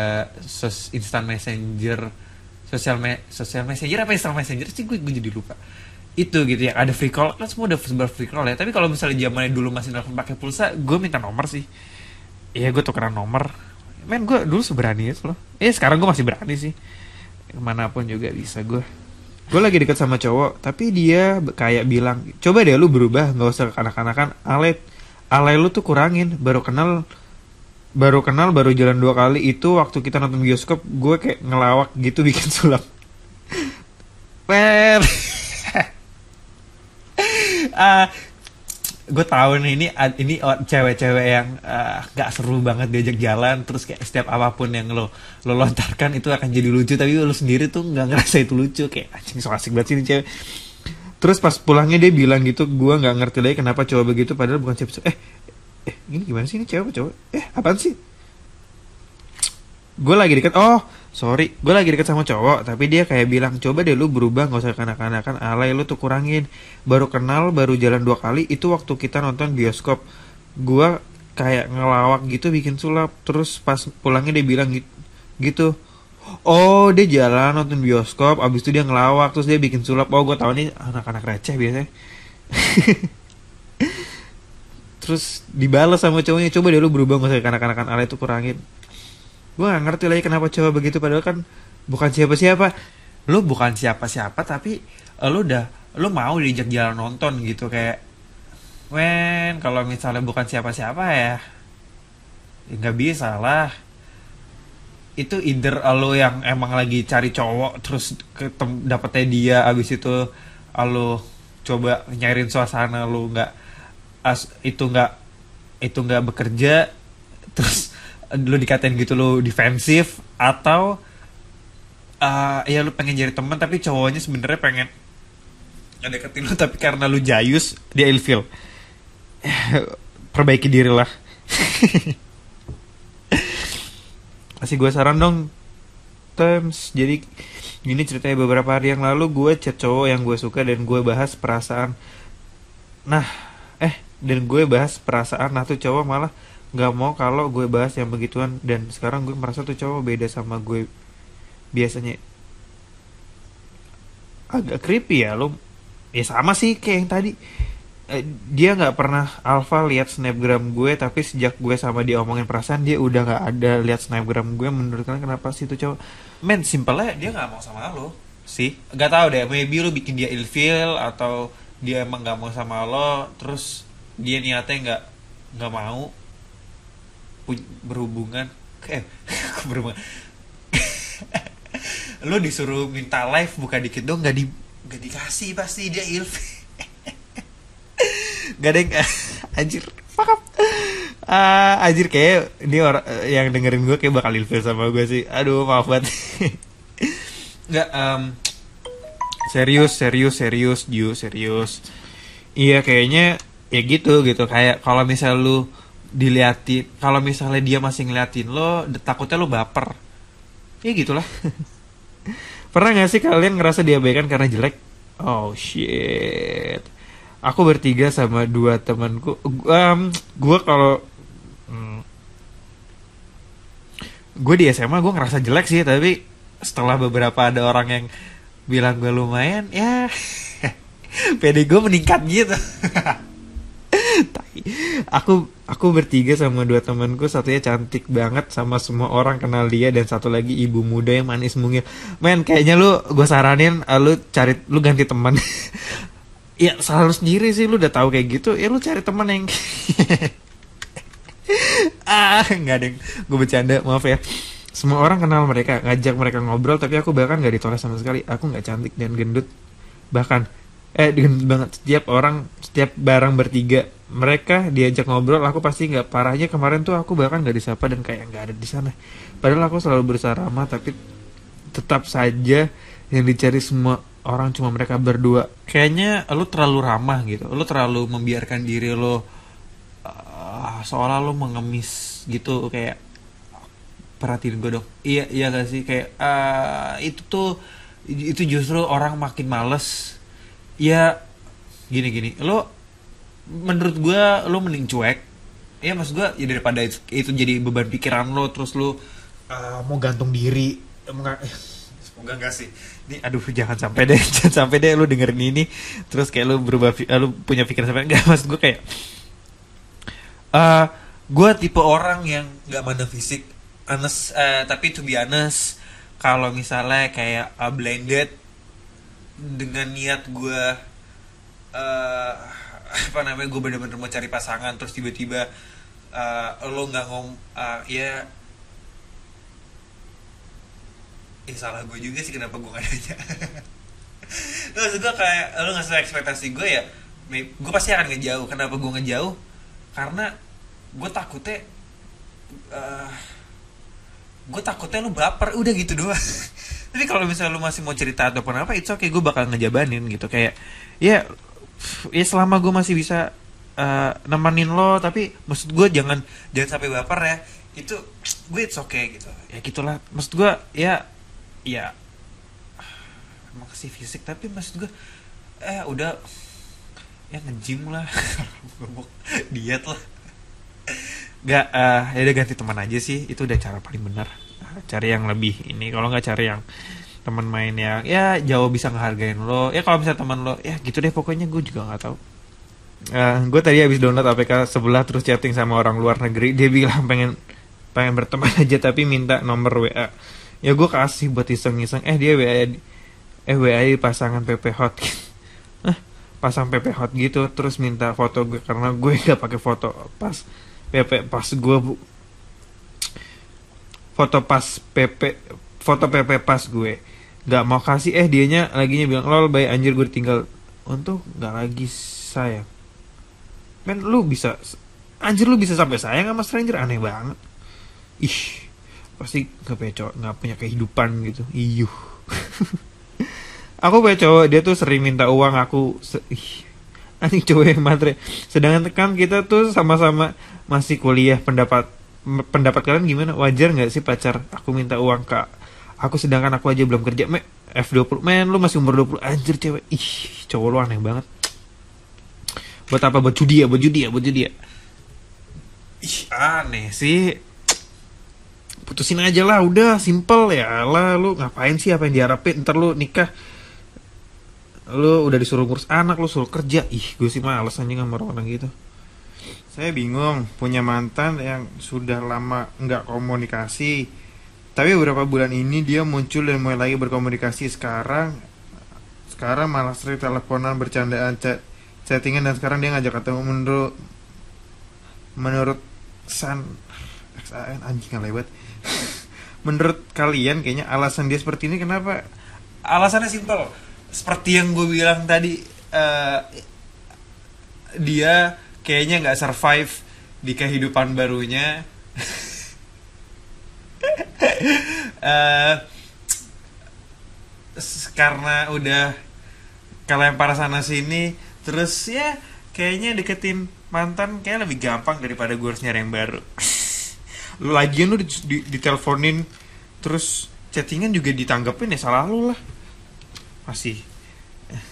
sos instant messenger. Sosial me sosial messenger apa instant messenger sih? Gue, gue jadi lupa. Itu gitu ya ada free call. Kan semua udah sebar free call ya. Tapi kalau misalnya zamannya dulu masih nelfon pakai pulsa gue minta nomor sih. Iya gue tukeran nomor. Men gue dulu seberani itu loh. Eh sekarang gue masih berani sih Ke mana pun juga bisa gue gue lagi deket sama cowok tapi dia kayak bilang coba deh lu berubah nggak usah kanak-kanakan. Alay alay lu tuh kurangin. Baru kenal baru kenal baru jalan dua kali itu waktu kita nonton bioskop gue kayak ngelawak gitu bikin sulap. Per. Ah, gue tahu nih ini ini cewek-cewek yang ah, nggak seru banget diajak jalan terus kayak setiap apa pun yang lo lo lontarkan itu akan jadi lucu tapi lo sendiri tuh nggak ngerasa itu lucu kayak anjing so asik banget sih ini cewek. Terus pas pulangnya dia bilang gitu gue nggak ngerti lagi kenapa cowok begitu padahal bukan siapa eh eh ini gimana sih ini cewek apa cowok? Eh apaan sih? Gue lagi deket oh sorry gue lagi deket sama cowok tapi dia kayak bilang coba deh lu berubah nggak usah kanak-kanakan alay lu tuh kurangin. Baru kenal baru jalan dua kali itu waktu kita nonton bioskop. Gue kayak ngelawak gitu bikin sulap. Terus pas pulangnya dia bilang gitu, oh dia jalan nonton bioskop abis itu dia ngelawak terus dia bikin sulap. Oh gue tahu nih anak-anak receh biasanya. Terus dibalas sama cowoknya coba deh lu berubah nggak usah kanak-kanakan alay itu kurangin gue gak ngerti lagi kenapa cowok begitu padahal kan bukan siapa-siapa. Lo bukan siapa-siapa tapi eh, lo udah lo mau diajak jalan nonton gitu kayak men kalau misalnya bukan siapa-siapa ya ya nggak bisa lah. Itu either lo yang emang lagi cari cowok terus ketem dapetnya dia abis itu lo coba nyairin suasana lo nggak as itu nggak itu nggak bekerja terus lo dikatain gitu lo defensif atau eh ya lu pengen jadi teman tapi cowoknya sebenarnya pengen ngedeketin lu tapi karena lu jayus dia ilfil. Perbaiki diri lah. Kasih gue saran dong Tems. Jadi gini ceritanya beberapa hari yang lalu gue chat cowok yang gue suka dan gue bahas perasaan. Nah eh dan gue bahas perasaan nah tuh cowok malah nggak mau kalau gue bahas yang begituan. Dan sekarang gue merasa tuh cowok beda sama gue biasanya. Agak creepy ya lo ya sama sih kayak yang tadi. Eh, dia nggak pernah alpha lihat snapgram gue tapi sejak gue sama dia omongin perasaan dia udah nggak ada lihat snapgram gue. Menurut kalian kenapa sih itu cowok? Men simpelnya dia nggak mau sama lo. Sih. Nggak tahu deh maybe lu bikin dia ilfil atau dia emang nggak mau sama lo terus dia niatnya nggak nggak mau berhubungan eh berhubungan. Lu disuruh minta live buka dikit dong nggak di gak dikasih pasti dia ilfil gak ada yang anjir fuck. Up Ah, anjir kayak ini orang yang dengerin gue kayak bakal ilfil sama gue sih. Aduh maaf banget. Nggak em, serius serius serius Ju serius. Iya kayaknya ya gitu gitu. Kayak kalau misal lu diliatin kalau misalnya dia masih ngeliatin lo takutnya lo baper. Ya gitulah. Pernah gak sih kalian ngerasa diabaikan karena jelek? Oh shit. Aku bertiga sama dua temanku. Um, gue kalau hmm, gue di SMA gue ngerasa jelek sih tapi setelah beberapa ada orang yang bilang gue lumayan ya PD gue meningkat gitu. aku aku bertiga sama dua temanku satunya cantik banget sama semua orang kenal dia dan satu lagi ibu muda yang manis mungil. Men kayaknya lu gue saranin eh, lu cari lu ganti teman. Ya selalu sendiri sih lu udah tahu kayak gitu ya lu cari teman yang ah nggak ada gue bercanda maaf ya. Semua orang kenal mereka ngajak mereka ngobrol tapi aku bahkan nggak ditolak sama sekali. Aku nggak cantik dan gendut. Bahkan eh gendut banget. Setiap orang setiap barang bertiga mereka diajak ngobrol aku pasti nggak parahnya kemarin tuh aku bahkan nggak disapa dan kayak nggak ada di sana. Padahal aku selalu berusaha ramah tapi tetap saja yang dicari semua orang cuma mereka berdua. Kayaknya lu terlalu ramah gitu. Lu terlalu membiarkan diri lo ah, seolah lo mengemis gitu kayak perhatiin gue dong. Iya iya gak sih? Kayak ah, itu tuh itu justru orang makin males. Ya gini gini lo menurut gue lo mending cuek. Ya maksud gue ya daripada itu, itu jadi beban pikiran lo terus lo ah, mau gantung diri nggak- semoga enggak sih. Ini aduh jangan sampai deh jangan sampai deh lu dengerin ini terus kayak lu berubah eh, lu punya pikiran sampai enggak maksud gue kayak eh gue tipe orang yang nggak mandang fisik honest eh, tapi to be honest kalau misalnya kayak uh, blended dengan niat gue eh apa namanya gue bener-bener mau cari pasangan terus tiba-tiba eh, lo nggak ngom eh, ya ya salah gue juga sih kenapa gue gak nanya. Maksud gue kayak lu nggak sesuai ekspektasi gue ya gue pasti akan ngejauh. Kenapa gue ngejauh? Karena gue takutnya eh gue takutnya lu baper udah gitu doang. Tapi kalau misalnya lu masih mau cerita ataupun apa itu oke gue bakal ngejabanin gitu. Kayak ya ya selama gue masih bisa eh, nemenin lo tapi maksud gue jangan jangan sampai baper ya. Itu gue it's okay gitu. Ya gitulah. Maksud gue ya ya emang sih fisik tapi maksud gue eh udah ya nge-gym lah. Diet lah. Gak, eh ya udah ganti teman aja sih. Itu udah cara paling benar. Cari yang lebih ini. Kalau nggak cari yang teman main yang ya jauh bisa ngehargain lo. Ya kalau bisa teman lo ya gitu deh pokoknya gue juga nggak tahu. Eh gue tadi habis download APK sebelah terus chatting sama orang luar negeri. Dia bilang pengen pengen berteman aja tapi minta nomor WA ya gue kasih buat iseng-iseng. Eh dia WA eh WA pasangan PP hot. Eh pasang PP hot gitu terus minta foto gue karena gue gak pakai foto pas PP pas gue bu foto pas PP foto PP pas gue nggak mau kasih eh dianya laginya bilang lol baik anjir gue tinggal untuk nggak lagi sayang. Men lu bisa anjir lu bisa sampai sayang sama stranger aneh banget. Ih pasti nggak punya nggak punya kehidupan gitu. Iyuh. Aku punya dia tuh sering minta uang aku se- ih. Anjing cowok yang matre. Sedangkan kan kita tuh sama-sama masih kuliah pendapat pendapat kalian gimana? Wajar nggak sih pacar aku minta uang kak aku sedangkan aku aja belum kerja me F20 men lu masih umur 20 anjir cewek. Ih cowok lu aneh banget. Buat apa? Buat judi ya buat judi ya buat judi ya. Ih aneh sih. Putusin aja lah udah. Simple ya. Lah lu ngapain sih apa yang diharapin? Ntar lu nikah. Lu udah disuruh ngurus anak lu suruh kerja. Ih gue sih males anjing sama orang gitu. Saya bingung punya mantan yang sudah lama nggak komunikasi tapi beberapa bulan ini dia muncul dan mulai lagi berkomunikasi. Sekarang sekarang malah sering teleponan bercandaan chat chattingan dan sekarang dia ngajak ketemu menurut menurut San XAN anjing lewat. Menurut kalian kayaknya alasan dia seperti ini kenapa? Alasannya simpel. Seperti yang gue bilang tadi eh, dia kayaknya nggak survive di kehidupan barunya S- karena udah kelempar sana sini terus ya kayaknya deketin mantan kayak lebih gampang daripada gue harus nyari yang baru. Lu lagian lu di, di, diteleponin terus chattingan juga ditanggepin ya salah lu lah. Masih. Eh,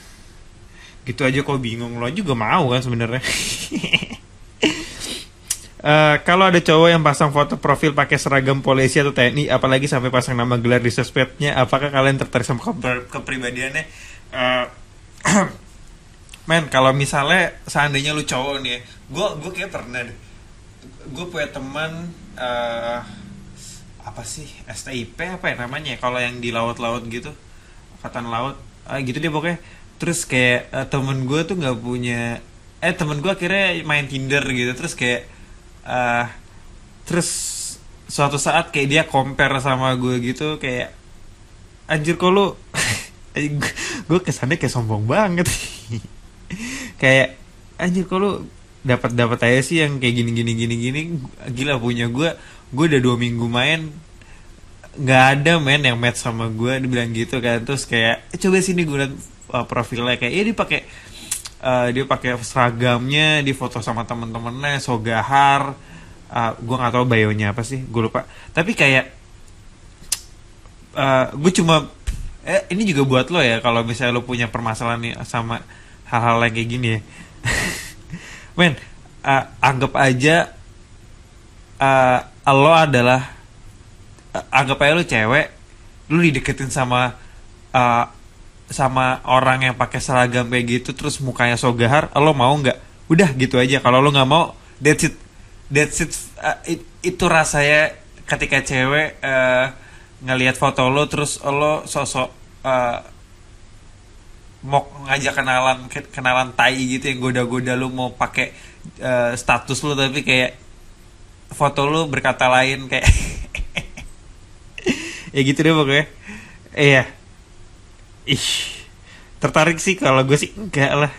gitu aja kok bingung lo juga mau kan sebenarnya Eh, kalau ada cowok yang pasang foto profil pakai seragam polisi atau TNI, apalagi sampai pasang nama gelar di sosmednya, apakah kalian tertarik sama ke- kepribadiannya? Eh, men, kalau misalnya seandainya lu cowok nih, gue gue kayak pernah deh, gue punya teman eh apa sih STIP apa ya namanya? ya? Kalau yang di laut-laut gitu, angkatan laut, ah, gitu dia pokoknya. Terus kayak eh, temen gue tuh nggak punya, eh temen gue akhirnya main Tinder gitu, terus kayak eh terus suatu saat kayak dia compare sama gue gitu kayak anjir kok lu gue kesannya kayak sombong banget. Kayak anjir kok lu dapat dapat aja sih yang kayak gini gini gini gini gila punya gue gue udah dua minggu main nggak ada men yang match sama gue dibilang gitu kan. Terus kayak "Eh, coba sini gue liat uh, profilnya. Kayak ya dia pakai uh, dia pakai seragamnya di foto sama temen-temennya sogahar. Uh, gue nggak tahu bayonya apa sih gue lupa. Tapi kayak uh, gue cuma eh ini juga buat lo ya kalau misalnya lo punya permasalahan nih sama hal-hal yang kayak gini ya. Men uh, anggap aja uh, lo adalah uh, anggap aja lo cewek lu dideketin sama uh, sama orang yang pakai seragam kayak gitu terus mukanya sogahar lo mau nggak? Udah gitu aja. Kalau lo nggak mau that's it. That's it, Uh, it- itu rasanya ketika cewek uh, ngelihat foto lo terus lo sosok uh, mau ngajak kenalan ke- kenalan tai gitu yang goda-goda lu mau pakai uh, status lu tapi kayak foto lu berkata lain kayak ya gitu deh pokoknya. Iya ih tertarik sih kalau gue sih enggak lah.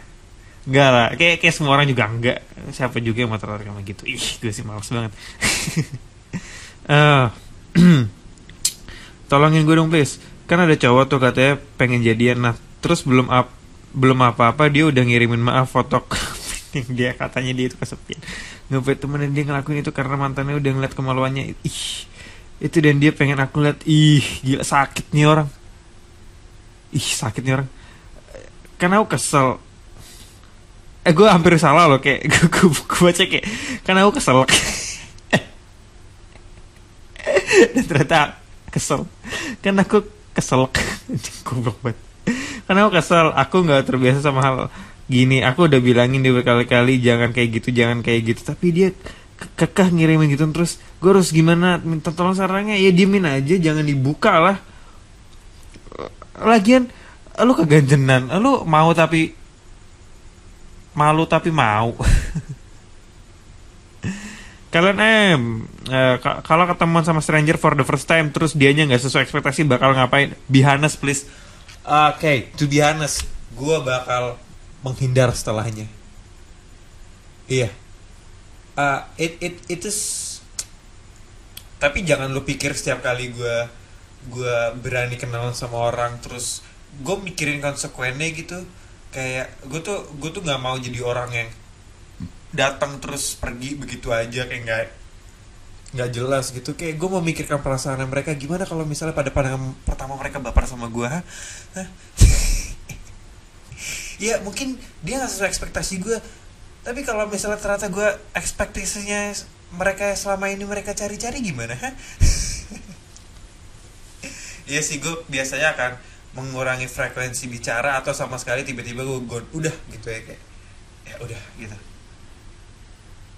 Enggak lah kayak kayak semua orang juga enggak. Siapa juga yang mau tertarik sama gitu. Ih gue sih males banget. Eh, tolongin gue dong please. Kan ada cowok tuh katanya pengen jadian. Nah terus belum up belum apa-apa dia udah ngirimin maaf foto dia katanya dia itu kesepian. Nggak temen dia ngelakuin itu karena mantannya udah ngeliat kemaluannya. Ih itu dan dia pengen aku lihat ih gila sakit nih orang ih sakit nih orang. Karena aku kesel. Eh gue hampir salah loh kayak gue, gue, gue baca kayak karena aku kesel. Dan ternyata kesel. Kan aku kesel. Goblok banget. Karena aku kesel aku nggak terbiasa sama hal gini. Aku udah bilangin dia berkali-kali jangan kayak gitu jangan kayak gitu. Tapi dia ke- kekeh ngirimin gitu terus gue harus gimana? Minta tolong sarannya? Ya diemin aja jangan dibuka lah lagian lu keganjenan. Lu mau tapi malu tapi mau. Kalian em eh, ka- kalau ketemuan sama stranger for the first time terus dianya nggak sesuai ekspektasi bakal ngapain? Be honest please. Oke to be honest gue bakal menghindar setelahnya. Iya. Uh, it it it is tapi jangan lu pikir setiap kali gue gue berani kenalan sama orang terus gue mikirin konsekuennya gitu. Kayak gue tuh gue tuh nggak mau jadi orang yang datang terus pergi begitu aja kayak nggak nggak jelas gitu. Kayak gue mau mikirkan perasaan mereka gimana kalau misalnya pada pandangan pertama mereka baper sama gue ya mungkin dia nggak sesuai ekspektasi gue tapi kalau misalnya ternyata gue ekspektasinya mereka selama ini mereka cari-cari gimana? Iya sih gue biasanya akan mengurangi frekuensi bicara atau sama sekali tiba-tiba gue go- udah gitu ya kayak ya udah gitu.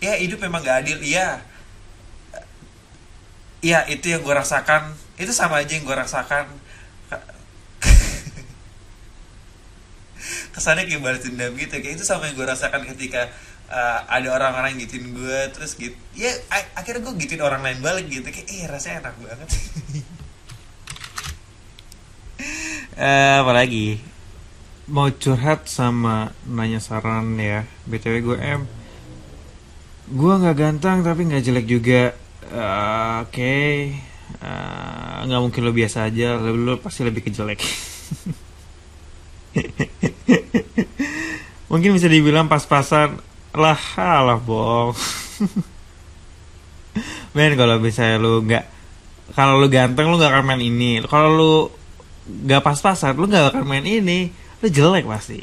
Ya hidup memang gak adil iya. Iya itu yang gue rasakan. Itu sama aja yang gue rasakan. Kesannya kayak balas dendam gitu kayak itu sama yang gue rasakan ketika uh, ada orang-orang gituin gue terus gitu ya akhirnya gue gituin orang lain balik gitu kayak eh rasanya enak banget apalagi mau curhat sama nanya saran ya. Btw gue em gue nggak ganteng tapi nggak jelek juga. Eh, oke. Eh, nggak mungkin lo biasa aja. Lo, lo pasti lebih ke jelek mungkin bisa dibilang pas-pasan. Lah alah bohong. Men kalau misalnya lu nggak kalau lu ganteng lu nggak akan main ini. Kalau lu nggak pas-pasan lu nggak akan main ini. Lu jelek pasti.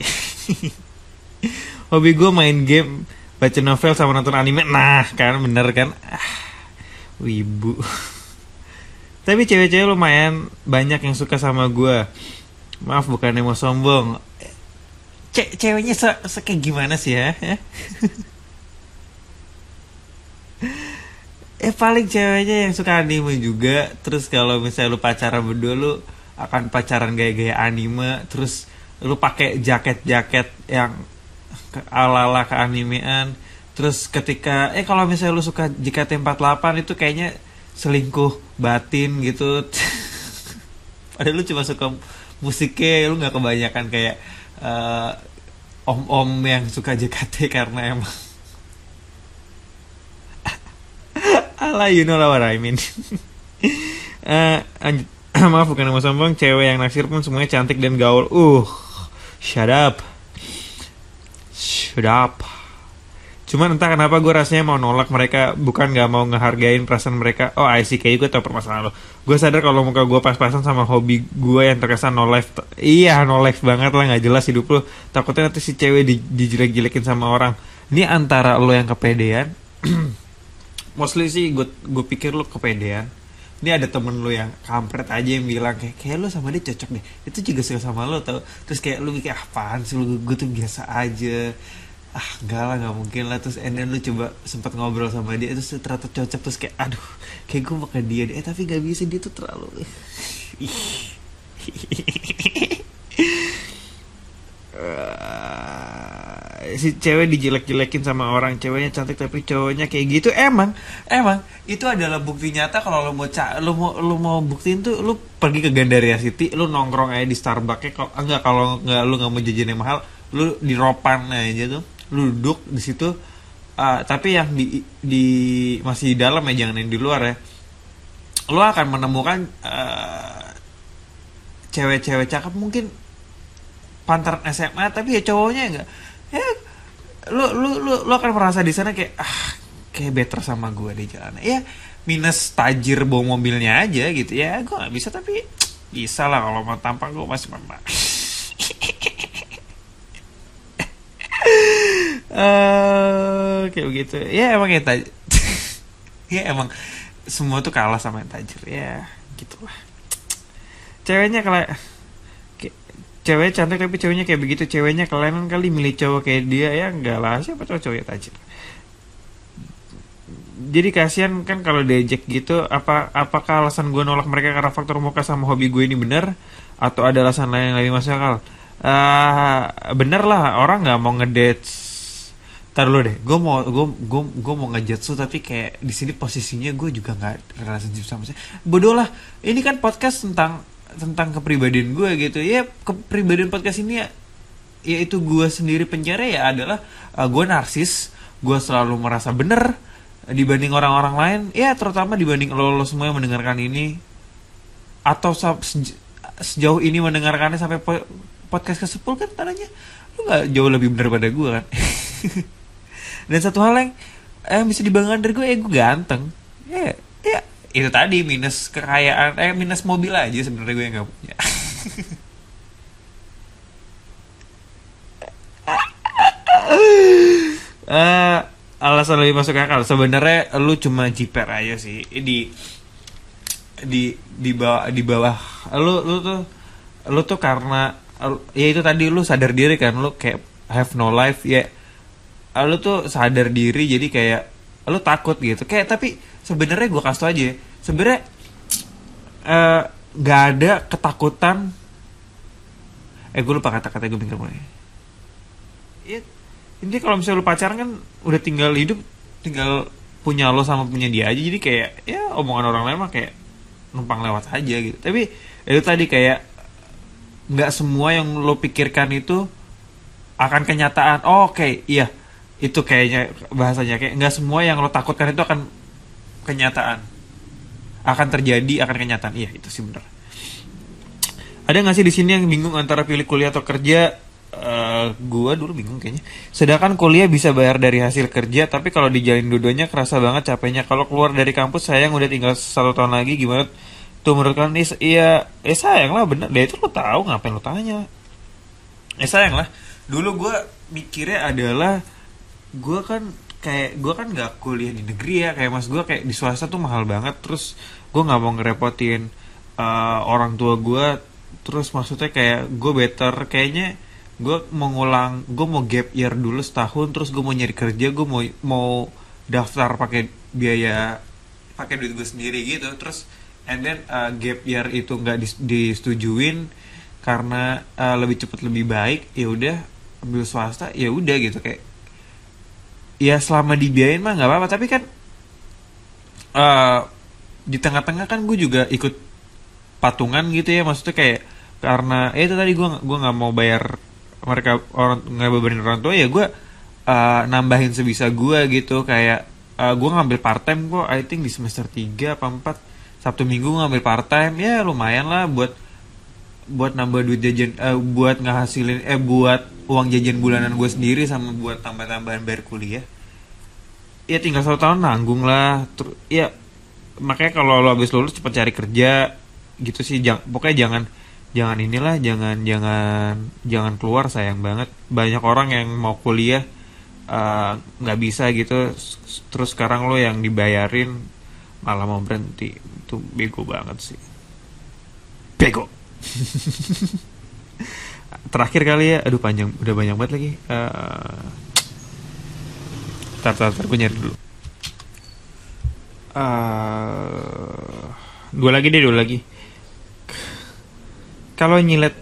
Hobi gue main game baca novel sama nonton anime. Nah kan bener kan? Ah, wibu. Tapi cewek-cewek lumayan banyak yang suka sama gue maaf bukannya mau sombong. Ce ceweknya se, se kayak gimana sih ya? Eh paling ceweknya yang suka anime juga. Terus kalau misalnya lu pacaran berdua lu akan pacaran gaya-gaya anime terus lu pakai jaket-jaket yang ala-ala keanimean terus ketika eh kalau misalnya lu suka JKT48 itu kayaknya selingkuh batin gitu padahal lu cuma suka musiknya lu nggak kebanyakan kayak eh, om-om yang suka JKT karena emang Alah, you know what I mean. Eh, lanjut. Maaf bukan mau sombong, cewek yang naksir pun semuanya cantik dan gaul. Uh, shut up. Shut up. Cuman entah kenapa gue rasanya mau nolak mereka, bukan gak mau ngehargain perasaan mereka. Oh, I see, kayak gue tau permasalahan lo. Gue sadar kalau muka gue pas-pasan sama hobi gue yang terkesan no life. Iya, no life banget lah, gak jelas hidup lo. Takutnya nanti si cewek di, dijelek-jelekin sama orang. Ini antara lo yang kepedean, mostly sih gue gue pikir lu kepedean ini ada temen lu yang kampret aja yang bilang kayak kayak lu sama dia cocok deh. Itu juga suka sama lu tau? Terus kayak lu mikir "Ah, apaan sih lu? Gue tuh biasa aja. Ah enggak lah nggak mungkin lah. Terus and then lu coba sempat ngobrol sama dia terus ternyata cocok terus kayak aduh kayak gue ke dia deh. Eh tapi gak bisa dia tuh terlalu Eh, si cewek dijelek-jelekin sama orang ceweknya cantik tapi cowoknya kayak gitu emang emang. Itu adalah bukti nyata kalau lo mau lo mau lo mau buktiin tuh lo pergi ke Gandaria City lo nongkrong aja di Starbucks ya kalau enggak kalau nggak lo nggak mau jajan yang mahal lo di Ropan aja tuh. Lo duduk di situ Ah, tapi yang di di masih di dalam ya jangan yang di luar ya. Lo akan menemukan eh, cewek-cewek cakep mungkin pantaran SMA tapi ya cowoknya enggak ya lu lu lu lu akan merasa di sana kayak ah kayak better sama gue di jalan ya minus tajir bawa mobilnya aja gitu. Ya gue nggak bisa tapi bisa lah kalau mau tampang gue masih memang Eh, kayak begitu. Ya emang ya taj- ya emang semua tuh kalah sama yang tajir. Ya gitulah. Ceweknya kalau cewek cantik tapi ceweknya kayak begitu. Ceweknya kelainan kali milih cowok kayak dia ya enggak lah. Siapa cowok cowok tajir jadi kasihan kan kalau diejek gitu apa apakah alasan gue nolak mereka karena faktor muka sama hobi gue ini benar atau ada alasan lain yang lebih masuk akal? Eh, bener lah orang nggak mau ngedate Ntar dulu deh, gue mau gue gue gue mau ngejutsu tapi kayak di sini posisinya gue juga nggak relationship sama saya. Bodoh lah, ini kan podcast tentang tentang kepribadian gue gitu. Ya kepribadian podcast ini ya yaitu gue sendiri penjara ya adalah uh, gue narsis, gue selalu merasa bener dibanding orang-orang lain. Ya terutama dibanding lo, lo semua yang mendengarkan ini atau sejauh ini mendengarkannya sampai po- podcast ke 10 kan tandanya lu nggak jauh lebih bener pada gue kan. Dan satu hal yang eh, bisa dibanggakan dari gue, eh gue ganteng. Ya, ya itu tadi minus kekayaan, eh minus mobil aja sebenarnya gue yang gak punya. Eh, alasan lebih masuk akal. Sebenarnya lu cuma jiper aja sih. Di di di bawah di bawah. Lu lu tuh lu tuh karena ya itu tadi lu sadar diri kan. Lu kayak have no life ya. Lu tuh sadar diri jadi kayak lu takut gitu. Kayak tapi sebenarnya gue kasih tau aja ya, sebenarnya eh, nggak ada ketakutan. Eh gue lupa kata-kata gue mikir mulai. Ya ini kalau misalnya lu pacaran kan udah tinggal hidup tinggal punya lo sama punya dia aja. Jadi kayak ya omongan orang lain mah kayak numpang lewat aja gitu. Tapi itu tadi kayak nggak semua yang lo pikirkan itu akan kenyataan oh, oke iya itu kayaknya bahasanya kayak nggak semua yang lo takutkan itu akan kenyataan akan terjadi akan kenyataan iya itu sih bener ada nggak sih di sini yang bingung antara pilih kuliah atau kerja Uh, gua dulu bingung kayaknya. Sedangkan kuliah bisa bayar dari hasil kerja, tapi kalau dijalin dudonya kerasa banget capeknya. Kalau keluar dari kampus sayang udah tinggal satu tahun lagi gimana? Tuh menurut kalian iya, eh sayang lah bener. Dia itu lo tahu ngapain lo tanya? Eh sayang lah. Dulu gua mikirnya adalah gua kan kayak gua kan nggak kuliah di negeri ya kayak mas gua kayak di swasta tuh mahal banget terus gua nggak mau ngerepotin uh, orang tua gua terus maksudnya kayak gue better kayaknya gue mau ngulang gue mau gap year dulu setahun terus gue mau nyari kerja gue mau mau daftar pakai biaya pakai duit gue sendiri gitu terus and then uh, gap year itu nggak dis disetujuin karena uh, lebih cepat lebih baik ya udah ambil swasta ya udah gitu kayak ya selama dibiayain mah nggak apa-apa. Tapi kan uh, di tengah-tengah kan gue juga ikut patungan gitu ya. Maksudnya kayak karena eh itu tadi gue gue nggak mau bayar mereka orang nggak bebanin orang tua ya gue uh, nambahin sebisa gue gitu. Kayak uh, gue ngambil part time kok. I think di semester 3 apa 4 Sabtu Minggu ngambil part time ya lumayan lah buat buat nambah duit jajan uh, buat ngehasilin eh buat uang jajan bulanan gue sendiri sama buat tambah-tambahan bayar kuliah. Ya tinggal satu tahun nanggung lah. Terus ya makanya kalau lo habis lulus cepat cari kerja gitu sih. Jang, pokoknya jangan jangan inilah jangan jangan jangan keluar sayang banget. Banyak orang yang mau kuliah nggak uh, bisa gitu. Terus sekarang lo yang dibayarin malah mau berhenti. Itu bego banget sih. Bego terakhir kali ya aduh panjang udah banyak banget lagi. Uh, tar tar gue nyari dulu. Uh, dua lagi deh dua lagi. Kalau nyilet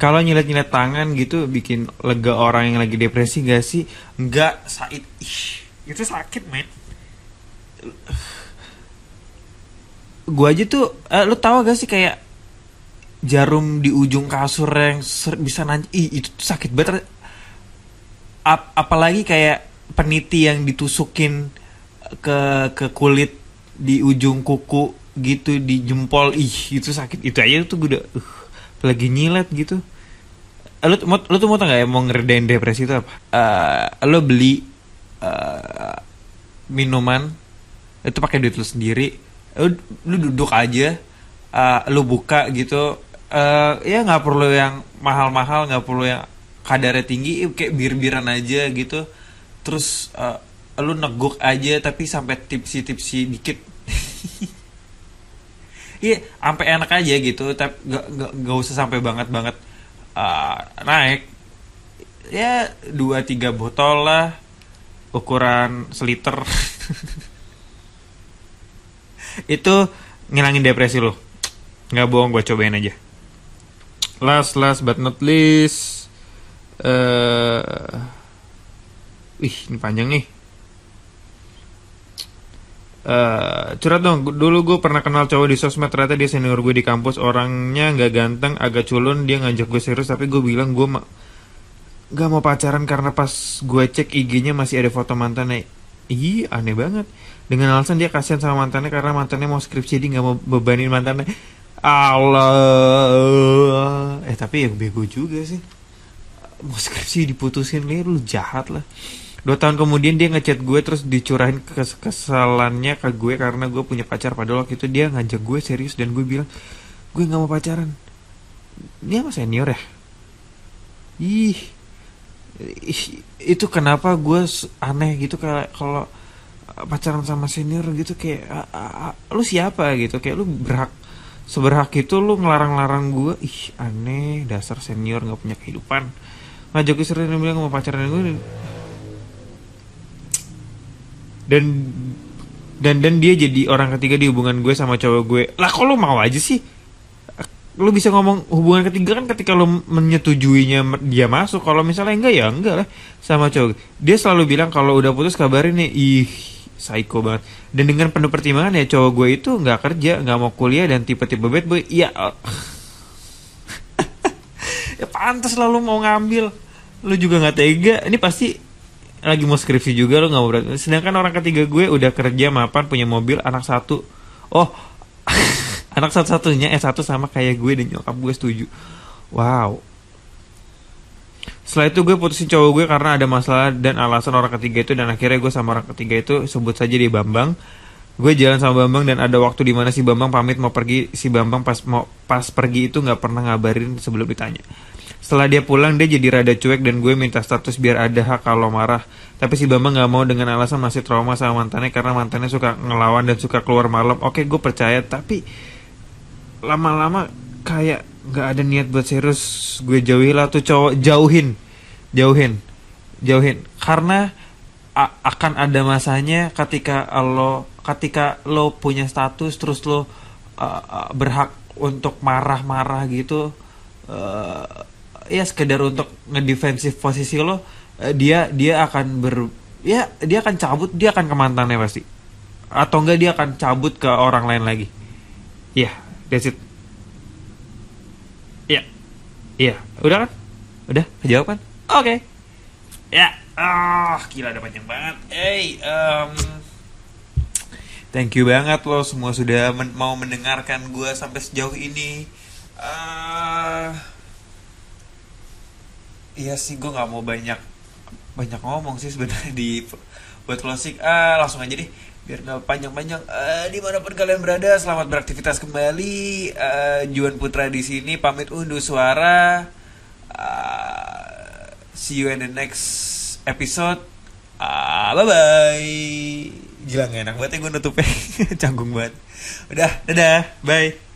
kalau nyilet nyilet tangan gitu bikin lega orang yang lagi depresi gak sih? Nggak Said. Ih itu sakit men. Gua aja tuh uh, lu tahu gak sih kayak jarum di ujung kasur yang bisa nanti itu tuh sakit banget. Ap apalagi kayak peniti yang ditusukin ke ke kulit di ujung kuku gitu di jempol ih itu sakit. Itu aja tuh gue udah uh, lagi nyilet gitu. Lu, lu tuh mau tau gak ya mau ngeredain depresi itu apa? Uh, lu beli uh, minuman itu pakai duit lu sendiri. Lu, lu duduk aja uh, lu buka gitu uh, ya nggak perlu yang mahal-mahal nggak perlu yang kadarnya tinggi kayak bir-biran aja gitu. Terus uh, lu neguk aja tapi sampai tipsi-tipsi dikit. Iya sampai enak aja gitu tapi gak, gak, gak usah sampai banget banget uh, naik. Ya dua tiga botol lah ukuran seliter. Itu ngilangin depresi lo nggak bohong gue cobain aja last last but not least uh, wih ini panjang nih Uh, curhat dong, dulu gue pernah kenal cowok di sosmed ternyata dia senior gue di kampus orangnya nggak ganteng, agak culun, dia ngajak gue serius tapi gue bilang gue ma gak mau pacaran karena pas gue cek IG-nya masih ada foto mantannya. Ih, aneh banget. Dengan alasan dia kasihan sama mantannya karena mantannya mau skripsi dia nggak mau bebanin mantannya. Allah. Eh tapi yang bego juga sih. Mau skripsi diputusin lu jahat lah. Dua tahun kemudian dia ngechat gue terus dicurahin kes kesalannya ke gue karena gue punya pacar padahal waktu itu dia ngajak gue serius dan gue bilang gue nggak mau pacaran. Dia apa senior ya? Ih, ih itu kenapa gue aneh gitu kalau pacaran sama senior gitu kayak a, a, a, lu siapa gitu kayak lu berhak seberhak itu lu ngelarang-larang gue ih aneh dasar senior nggak punya kehidupan. Ngajak gue sering bilang mau pacaran gue dan dan dan dia jadi orang ketiga di hubungan gue sama cowok gue. Lah kok lu mau aja sih? Lu bisa ngomong hubungan ketiga kan ketika lu menyetujuinya dia masuk. Kalau misalnya enggak ya enggak lah sama cowok. Dia selalu bilang kalau udah putus kabarin nih ih psycho banget. Dan dengan penuh pertimbangan ya cowok gue itu nggak kerja nggak mau kuliah dan tipe-tipe bad boy iya ya pantas lah lu mau ngambil. Lu juga nggak tega. Ini pasti lagi mau skripsi juga lu nggak mau berarti sedangkan orang ketiga gue udah kerja mapan punya mobil anak satu. Oh anak satu satunya eh satu sama kayak gue dan nyokap gue setuju. Wow setelah itu gue putusin cowok gue karena ada masalah dan alasan orang ketiga itu dan akhirnya gue sama orang ketiga itu sebut saja dia Bambang. Gue jalan sama Bambang dan ada waktu di mana si Bambang pamit mau pergi si Bambang pas mau pas pergi itu nggak pernah ngabarin sebelum ditanya. Setelah dia pulang dia jadi rada cuek dan gue minta status biar ada hak kalau marah. Tapi si Bambang nggak mau dengan alasan masih trauma sama mantannya karena mantannya suka ngelawan dan suka keluar malam. Oke gue percaya tapi lama-lama kayak nggak ada niat buat serius. Gue jauhin lah tuh cowok jauhin jauhin. Jauhin. Karena akan ada masanya ketika lo ketika lo punya status terus lo uh, berhak untuk marah-marah gitu uh, ya sekedar untuk ngedefensif posisi lo uh, dia dia akan ber ya dia akan cabut dia akan ke mantannya pasti. Atau enggak dia akan cabut ke orang lain lagi. Ya yeah, that's it. Iya. Iya, udah kan? Udah, kejawab kan? Oke. Ya. Ah, gila ada panjang banget. Hey, um, thank you banget lo semua sudah men mau mendengarkan gue sampai sejauh ini. Uh, iya sih, gue nggak mau banyak banyak ngomong sih sebenarnya di buat closing. Ah, langsung aja deh biar nggak panjang-panjang uh, di mana pun kalian berada selamat beraktivitas kembali uh, Juan Putra di sini pamit undur suara uh, see you in the next episode. Uh, bye bye gila gak enak banget ya gue nutupnya. Canggung banget. Udah dadah. Bye